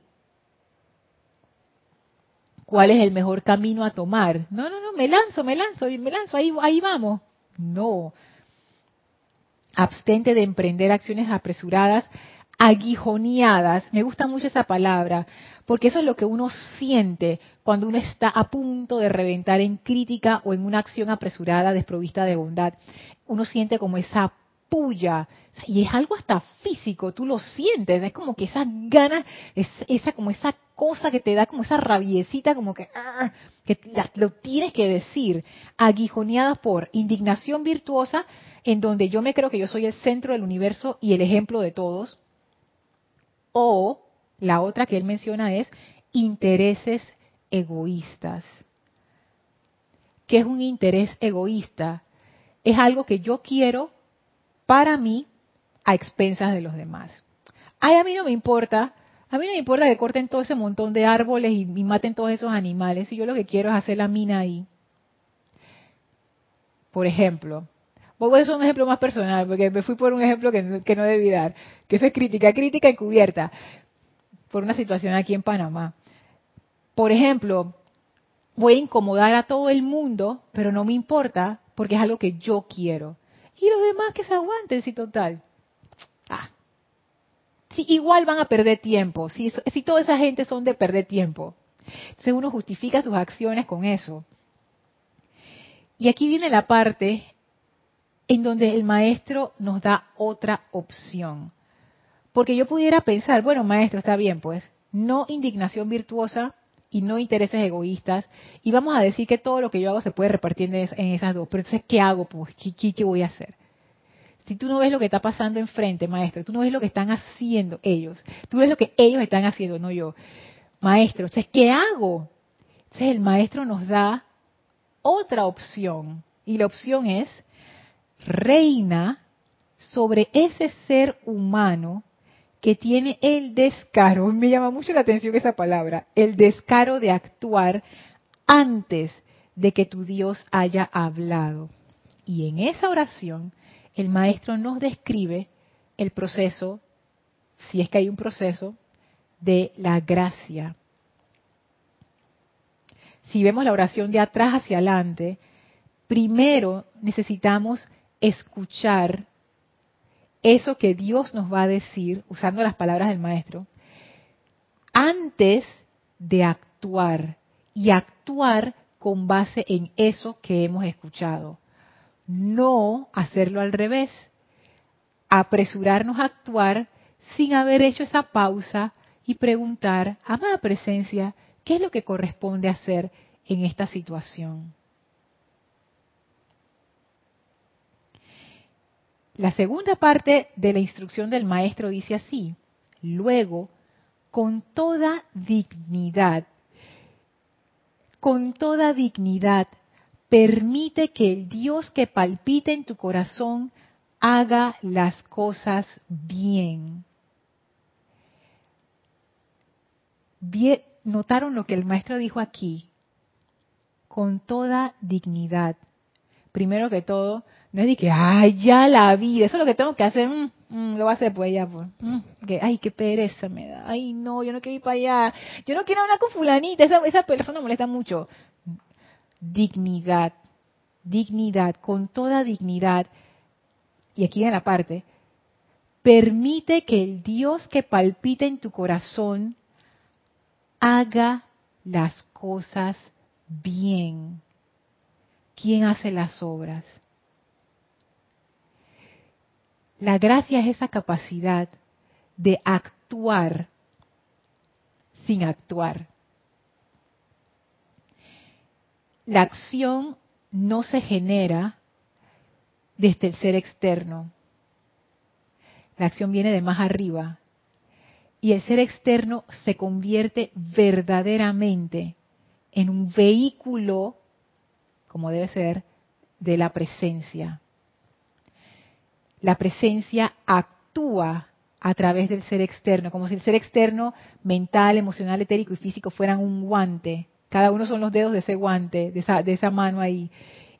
¿Cuál es el mejor camino a tomar? No, no, no, me lanzo, me lanzo, me lanzo, ahí, ahí vamos. No, abstente de emprender acciones apresuradas, aguijoneadas. Me gusta mucho esa palabra, porque eso es lo que uno siente cuando uno está a punto de reventar en crítica o en una acción apresurada desprovista de bondad. Uno siente como esa puya y es algo hasta físico, tú lo sientes, es como que esas ganas, esa como esa cosa que te da como esa rabiecita, como que, ah, lo tienes que decir, aguijoneadas por indignación virtuosa, en donde yo me creo que yo soy el centro del universo y el ejemplo de todos, o la otra que él menciona es intereses egoístas. ¿Qué es un interés egoísta? Es algo que yo quiero para mí a expensas de los demás. Ay, a mí no me importa, A mí no me importa que corten todo ese montón de árboles y, maten todos esos animales. Y yo lo que quiero es hacer la mina ahí. Por ejemplo, voy a hacer un ejemplo más personal, porque me fui por un ejemplo que, no debí dar, que es crítica, crítica encubierta, por una situación aquí en Panamá. Por ejemplo, voy a incomodar a todo el mundo, pero no me importa, porque es algo que yo quiero. Y los demás que se aguanten, si total. Ah, si igual van a perder tiempo, si, si toda esa gente son de perder tiempo. Entonces uno justifica sus acciones con eso. Y aquí viene la parte en donde el maestro nos da otra opción. Porque yo pudiera pensar, bueno, maestro, está bien, pues, no indignación virtuosa y no intereses egoístas, y vamos a decir que todo lo que yo hago se puede repartir en esas dos, pero entonces, ¿qué hago? Pues, ¿qué, qué voy a hacer? Si tú no ves lo que está pasando enfrente, maestro, tú no ves lo que están haciendo ellos, tú ves lo que ellos están haciendo, no yo. Maestro, entonces, ¿qué hago? Entonces el maestro nos da otra opción, y la opción es, reina sobre ese ser humano que tiene el descaro, me llama mucho la atención esa palabra, el descaro de actuar antes de que tu Dios haya hablado. Y en esa oración el maestro nos describe el proceso, si es que hay un proceso, de la gracia. Si vemos la oración de atrás hacia adelante, primero necesitamos escuchar eso que Dios nos va a decir, usando las palabras del maestro, antes de actuar y actuar con base en eso que hemos escuchado no hacerlo al revés, apresurarnos a actuar sin haber hecho esa pausa y preguntar, amada presencia, ¿qué es lo que corresponde hacer en esta situación? La segunda parte de la instrucción del maestro dice así, luego, con toda dignidad, con toda dignidad, Permite que el Dios que palpite en tu corazón haga las cosas bien. bien. ¿Notaron lo que el maestro dijo aquí? Con toda dignidad. Primero que todo, no es de que, ay, ya la vi, eso es lo que tengo que hacer, mm, mm, lo voy a hacer pues ya, pues. Mm, que, ay, qué pereza me da, ay, no, yo no quiero ir para allá, yo no quiero hablar con fulanita, esa, esa persona molesta mucho dignidad, dignidad, con toda dignidad, y aquí en la parte, permite que el Dios que palpita en tu corazón haga las cosas bien. ¿Quién hace las obras? La gracia es esa capacidad de actuar sin actuar. la acción no se genera desde el ser externo. La acción viene de más arriba. Y el ser externo se convierte verdaderamente en un vehículo, como debe ser, de la presencia. La presencia actúa a través del ser externo, como si el ser externo, mental, emocional, etérico y físico fueran un guante cada uno son los dedos de ese guante, de esa, mano ahí.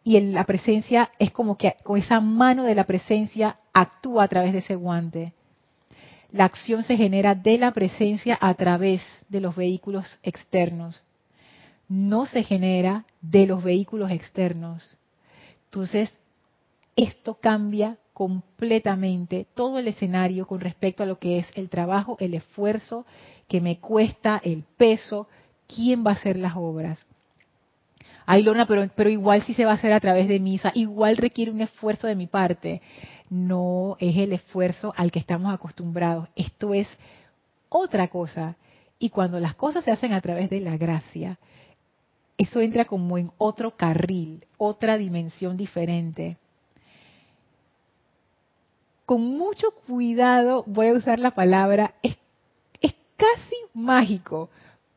Y la presencia es como que con esa mano de la presencia actúa a través de ese guante. La acción se genera de la presencia a través de los vehículos externos. No se genera de los vehículos externos. Entonces, esto cambia completamente todo el escenario con respecto a lo que es el trabajo, el esfuerzo que me cuesta, el peso, ¿quién va a hacer las obras? Ay, Lorna, pero, pero igual si se va a hacer a través de misa, igual requiere un esfuerzo de mi parte. No es el esfuerzo al que estamos acostumbrados. Esto es otra cosa. Y cuando las cosas se hacen a través de la gracia, eso entra como en otro carril, otra dimensión diferente. Con mucho cuidado voy a usar la palabra, es, casi mágico,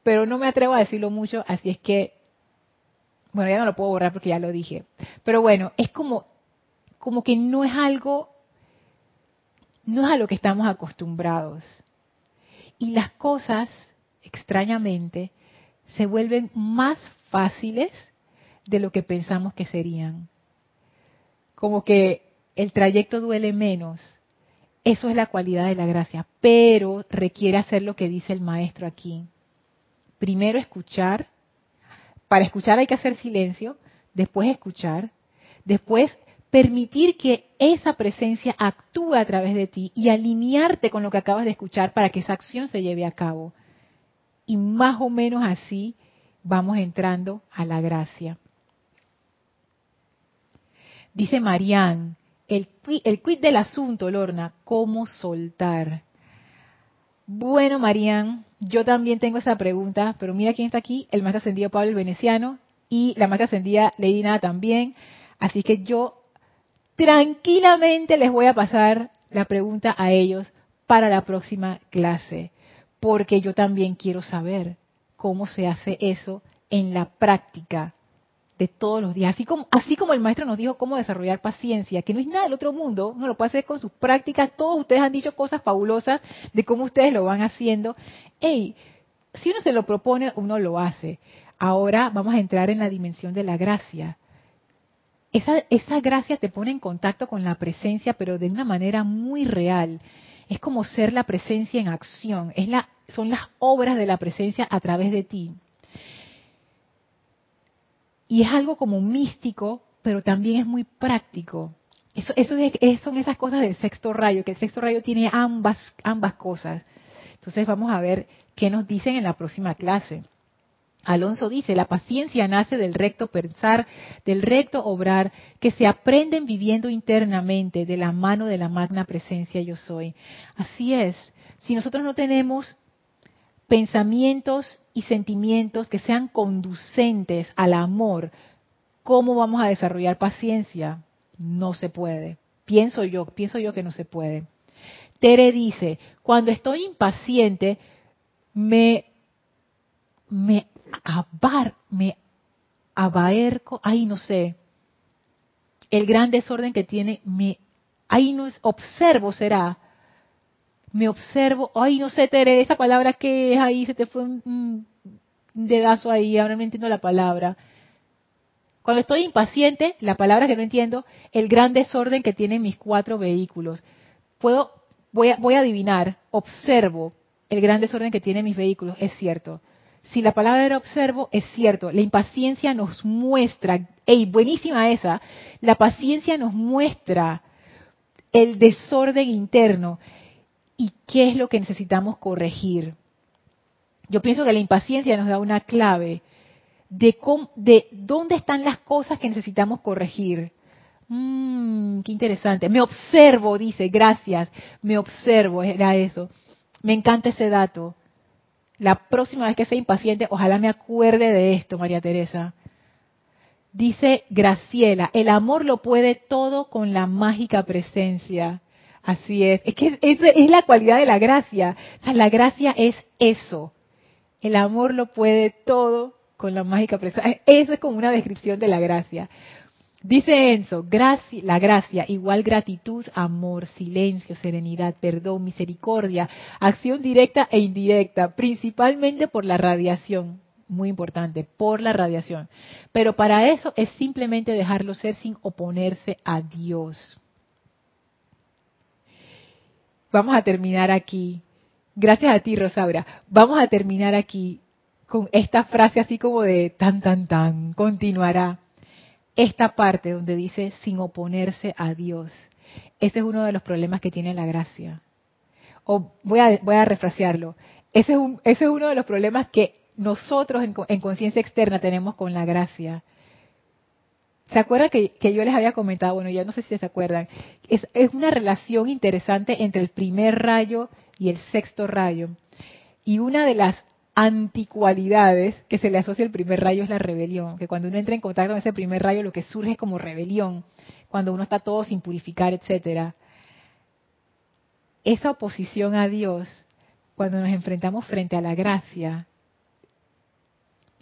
pero no me atrevo a decirlo mucho, así es que, bueno, ya no lo puedo borrar porque ya lo dije. Pero bueno, es como, como que no es algo, no es a lo que estamos acostumbrados. Y las cosas, extrañamente, se vuelven más fáciles de lo que pensamos que serían. Como que el trayecto duele menos. Eso es la cualidad de la gracia, pero requiere hacer lo que dice el maestro aquí. Primero escuchar, para escuchar hay que hacer silencio, después escuchar, después permitir que esa presencia actúe a través de ti y alinearte con lo que acabas de escuchar para que esa acción se lleve a cabo. Y más o menos así vamos entrando a la gracia. Dice Marían, el, el quid del asunto, Lorna, ¿cómo soltar? Bueno, Marían, yo también tengo esa pregunta, pero mira quién está aquí, el más ascendido Pablo el Veneciano y la más ascendida Nada también. Así que yo tranquilamente les voy a pasar la pregunta a ellos para la próxima clase, porque yo también quiero saber cómo se hace eso en la práctica de todos los días. Así como, así como el maestro nos dijo cómo desarrollar paciencia, que no es nada del otro mundo, uno lo puede hacer con sus prácticas. Todos ustedes han dicho cosas fabulosas de cómo ustedes lo van haciendo. Hey, si uno se lo propone, uno lo hace. Ahora vamos a entrar en la dimensión de la gracia. Esa, esa gracia te pone en contacto con la presencia, pero de una manera muy real. Es como ser la presencia en acción. Es la, son las obras de la presencia a través de ti. Y es algo como místico, pero también es muy práctico. Eso, eso son esas cosas del sexto rayo, que el sexto rayo tiene ambas, ambas cosas. Entonces vamos a ver qué nos dicen en la próxima clase. Alonso dice, la paciencia nace del recto pensar, del recto obrar, que se aprenden viviendo internamente de la mano de la magna presencia yo soy. Así es, si nosotros no tenemos pensamientos y sentimientos que sean conducentes al amor, ¿cómo vamos a desarrollar paciencia? No se puede. Pienso yo, pienso yo que no se puede. Tere dice, cuando estoy impaciente, me, me abar, me abaerco, ay no sé, el gran desorden que tiene, me, ahí no es, observo será, me observo, ay, no sé, Tere, esa palabra que es ahí, se te fue un, dedazo ahí, ahora no entiendo la palabra. Cuando estoy impaciente, la palabra que no entiendo, el gran desorden que tienen mis cuatro vehículos. Puedo, voy voy a adivinar, observo el gran desorden que tienen mis vehículos, es cierto. Si la palabra era observo, es cierto. La impaciencia nos muestra, ey, buenísima esa, la paciencia nos muestra el desorden interno y qué es lo que necesitamos corregir. Yo pienso que la impaciencia nos da una clave de, de dónde están las cosas que necesitamos corregir. Mmm, qué interesante. Me observo, dice, gracias. Me observo, era eso. Me encanta ese dato. La próxima vez que sea impaciente, ojalá me acuerde de esto, María Teresa. Dice Graciela, el amor lo puede todo con la mágica presencia. Así es. Es que es, es la cualidad de la gracia. O sea, la gracia es eso. El amor lo puede todo con la mágica presencia. Eso es como una descripción de la gracia. Dice Enzo, la gracia igual gratitud, amor, silencio, serenidad, perdón, misericordia, acción directa e indirecta, principalmente por la radiación. Muy importante, por la radiación. Pero para eso es simplemente dejarlo ser sin oponerse a Dios. Vamos a terminar aquí. Gracias a ti, Rosaura. Vamos a terminar aquí con esta frase así como de tan, tan, tan, continuará. Esta parte donde dice sin oponerse a Dios. Ese es uno de los problemas que tiene la gracia. O voy a, voy a refrasearlo. Ese es, un, ese es uno de los problemas que nosotros en, en conciencia externa tenemos con la gracia. ¿Se acuerdan que, yo les había comentado? Bueno, ya no sé si se acuerdan. Es, es una relación interesante entre el primer rayo y el sexto rayo. Y una de las anticualidades que se le asocia al primer rayo es la rebelión, que cuando uno entra en contacto con ese primer rayo lo que surge es como rebelión, cuando uno está todo sin purificar, etcétera. Esa oposición a Dios, cuando nos enfrentamos frente a la gracia,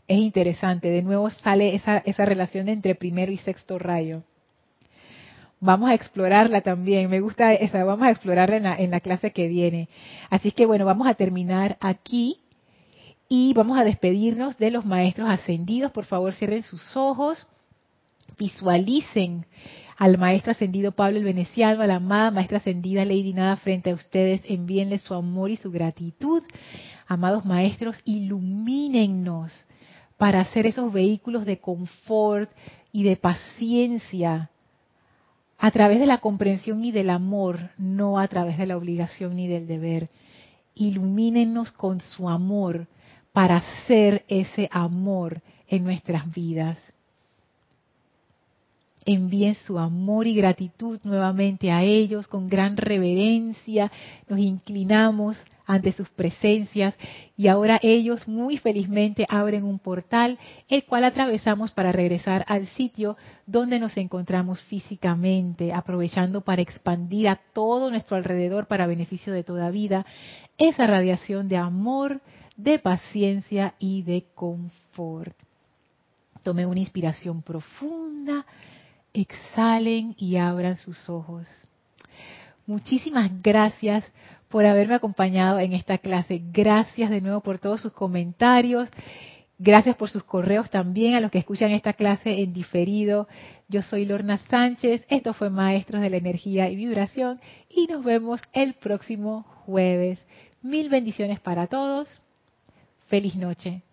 es interesante. De nuevo sale esa, esa relación entre primero y sexto rayo. vamos a explorarla también. Me gusta esa, vamos a explorarla en la, en la clase que viene. Así que bueno, vamos a terminar aquí y vamos a despedirnos de los maestros ascendidos. Por favor, cierren sus ojos, visualicen al maestro ascendido Pablo el Veneciano, a la amada maestra ascendida Lady Nada frente a ustedes, envíenle su amor y su gratitud. Amados maestros, ilumínennos para hacer esos vehículos de confort y de paciencia a través de la comprensión y del amor, no a través de la obligación ni del deber. Ilumínenos con su amor para hacer ese amor en nuestras vidas envíen su amor y gratitud nuevamente a ellos con gran reverencia. Nos inclinamos ante sus presencias y ahora ellos muy felizmente abren un portal el cual atravesamos para regresar al sitio donde nos encontramos físicamente, aprovechando para expandir a todo nuestro alrededor para beneficio de toda vida esa radiación de amor, de paciencia y de confort. Tome una inspiración profunda exhalen y abran sus ojos. Muchísimas gracias por haberme acompañado en esta clase. Gracias de nuevo por todos sus comentarios. Gracias por sus correos también a los que escuchan esta clase en diferido. Yo soy Lorna Sánchez. Esto fue Maestros de la Energía y Vibración. Y nos vemos el próximo jueves. Mil bendiciones para todos. Feliz noche.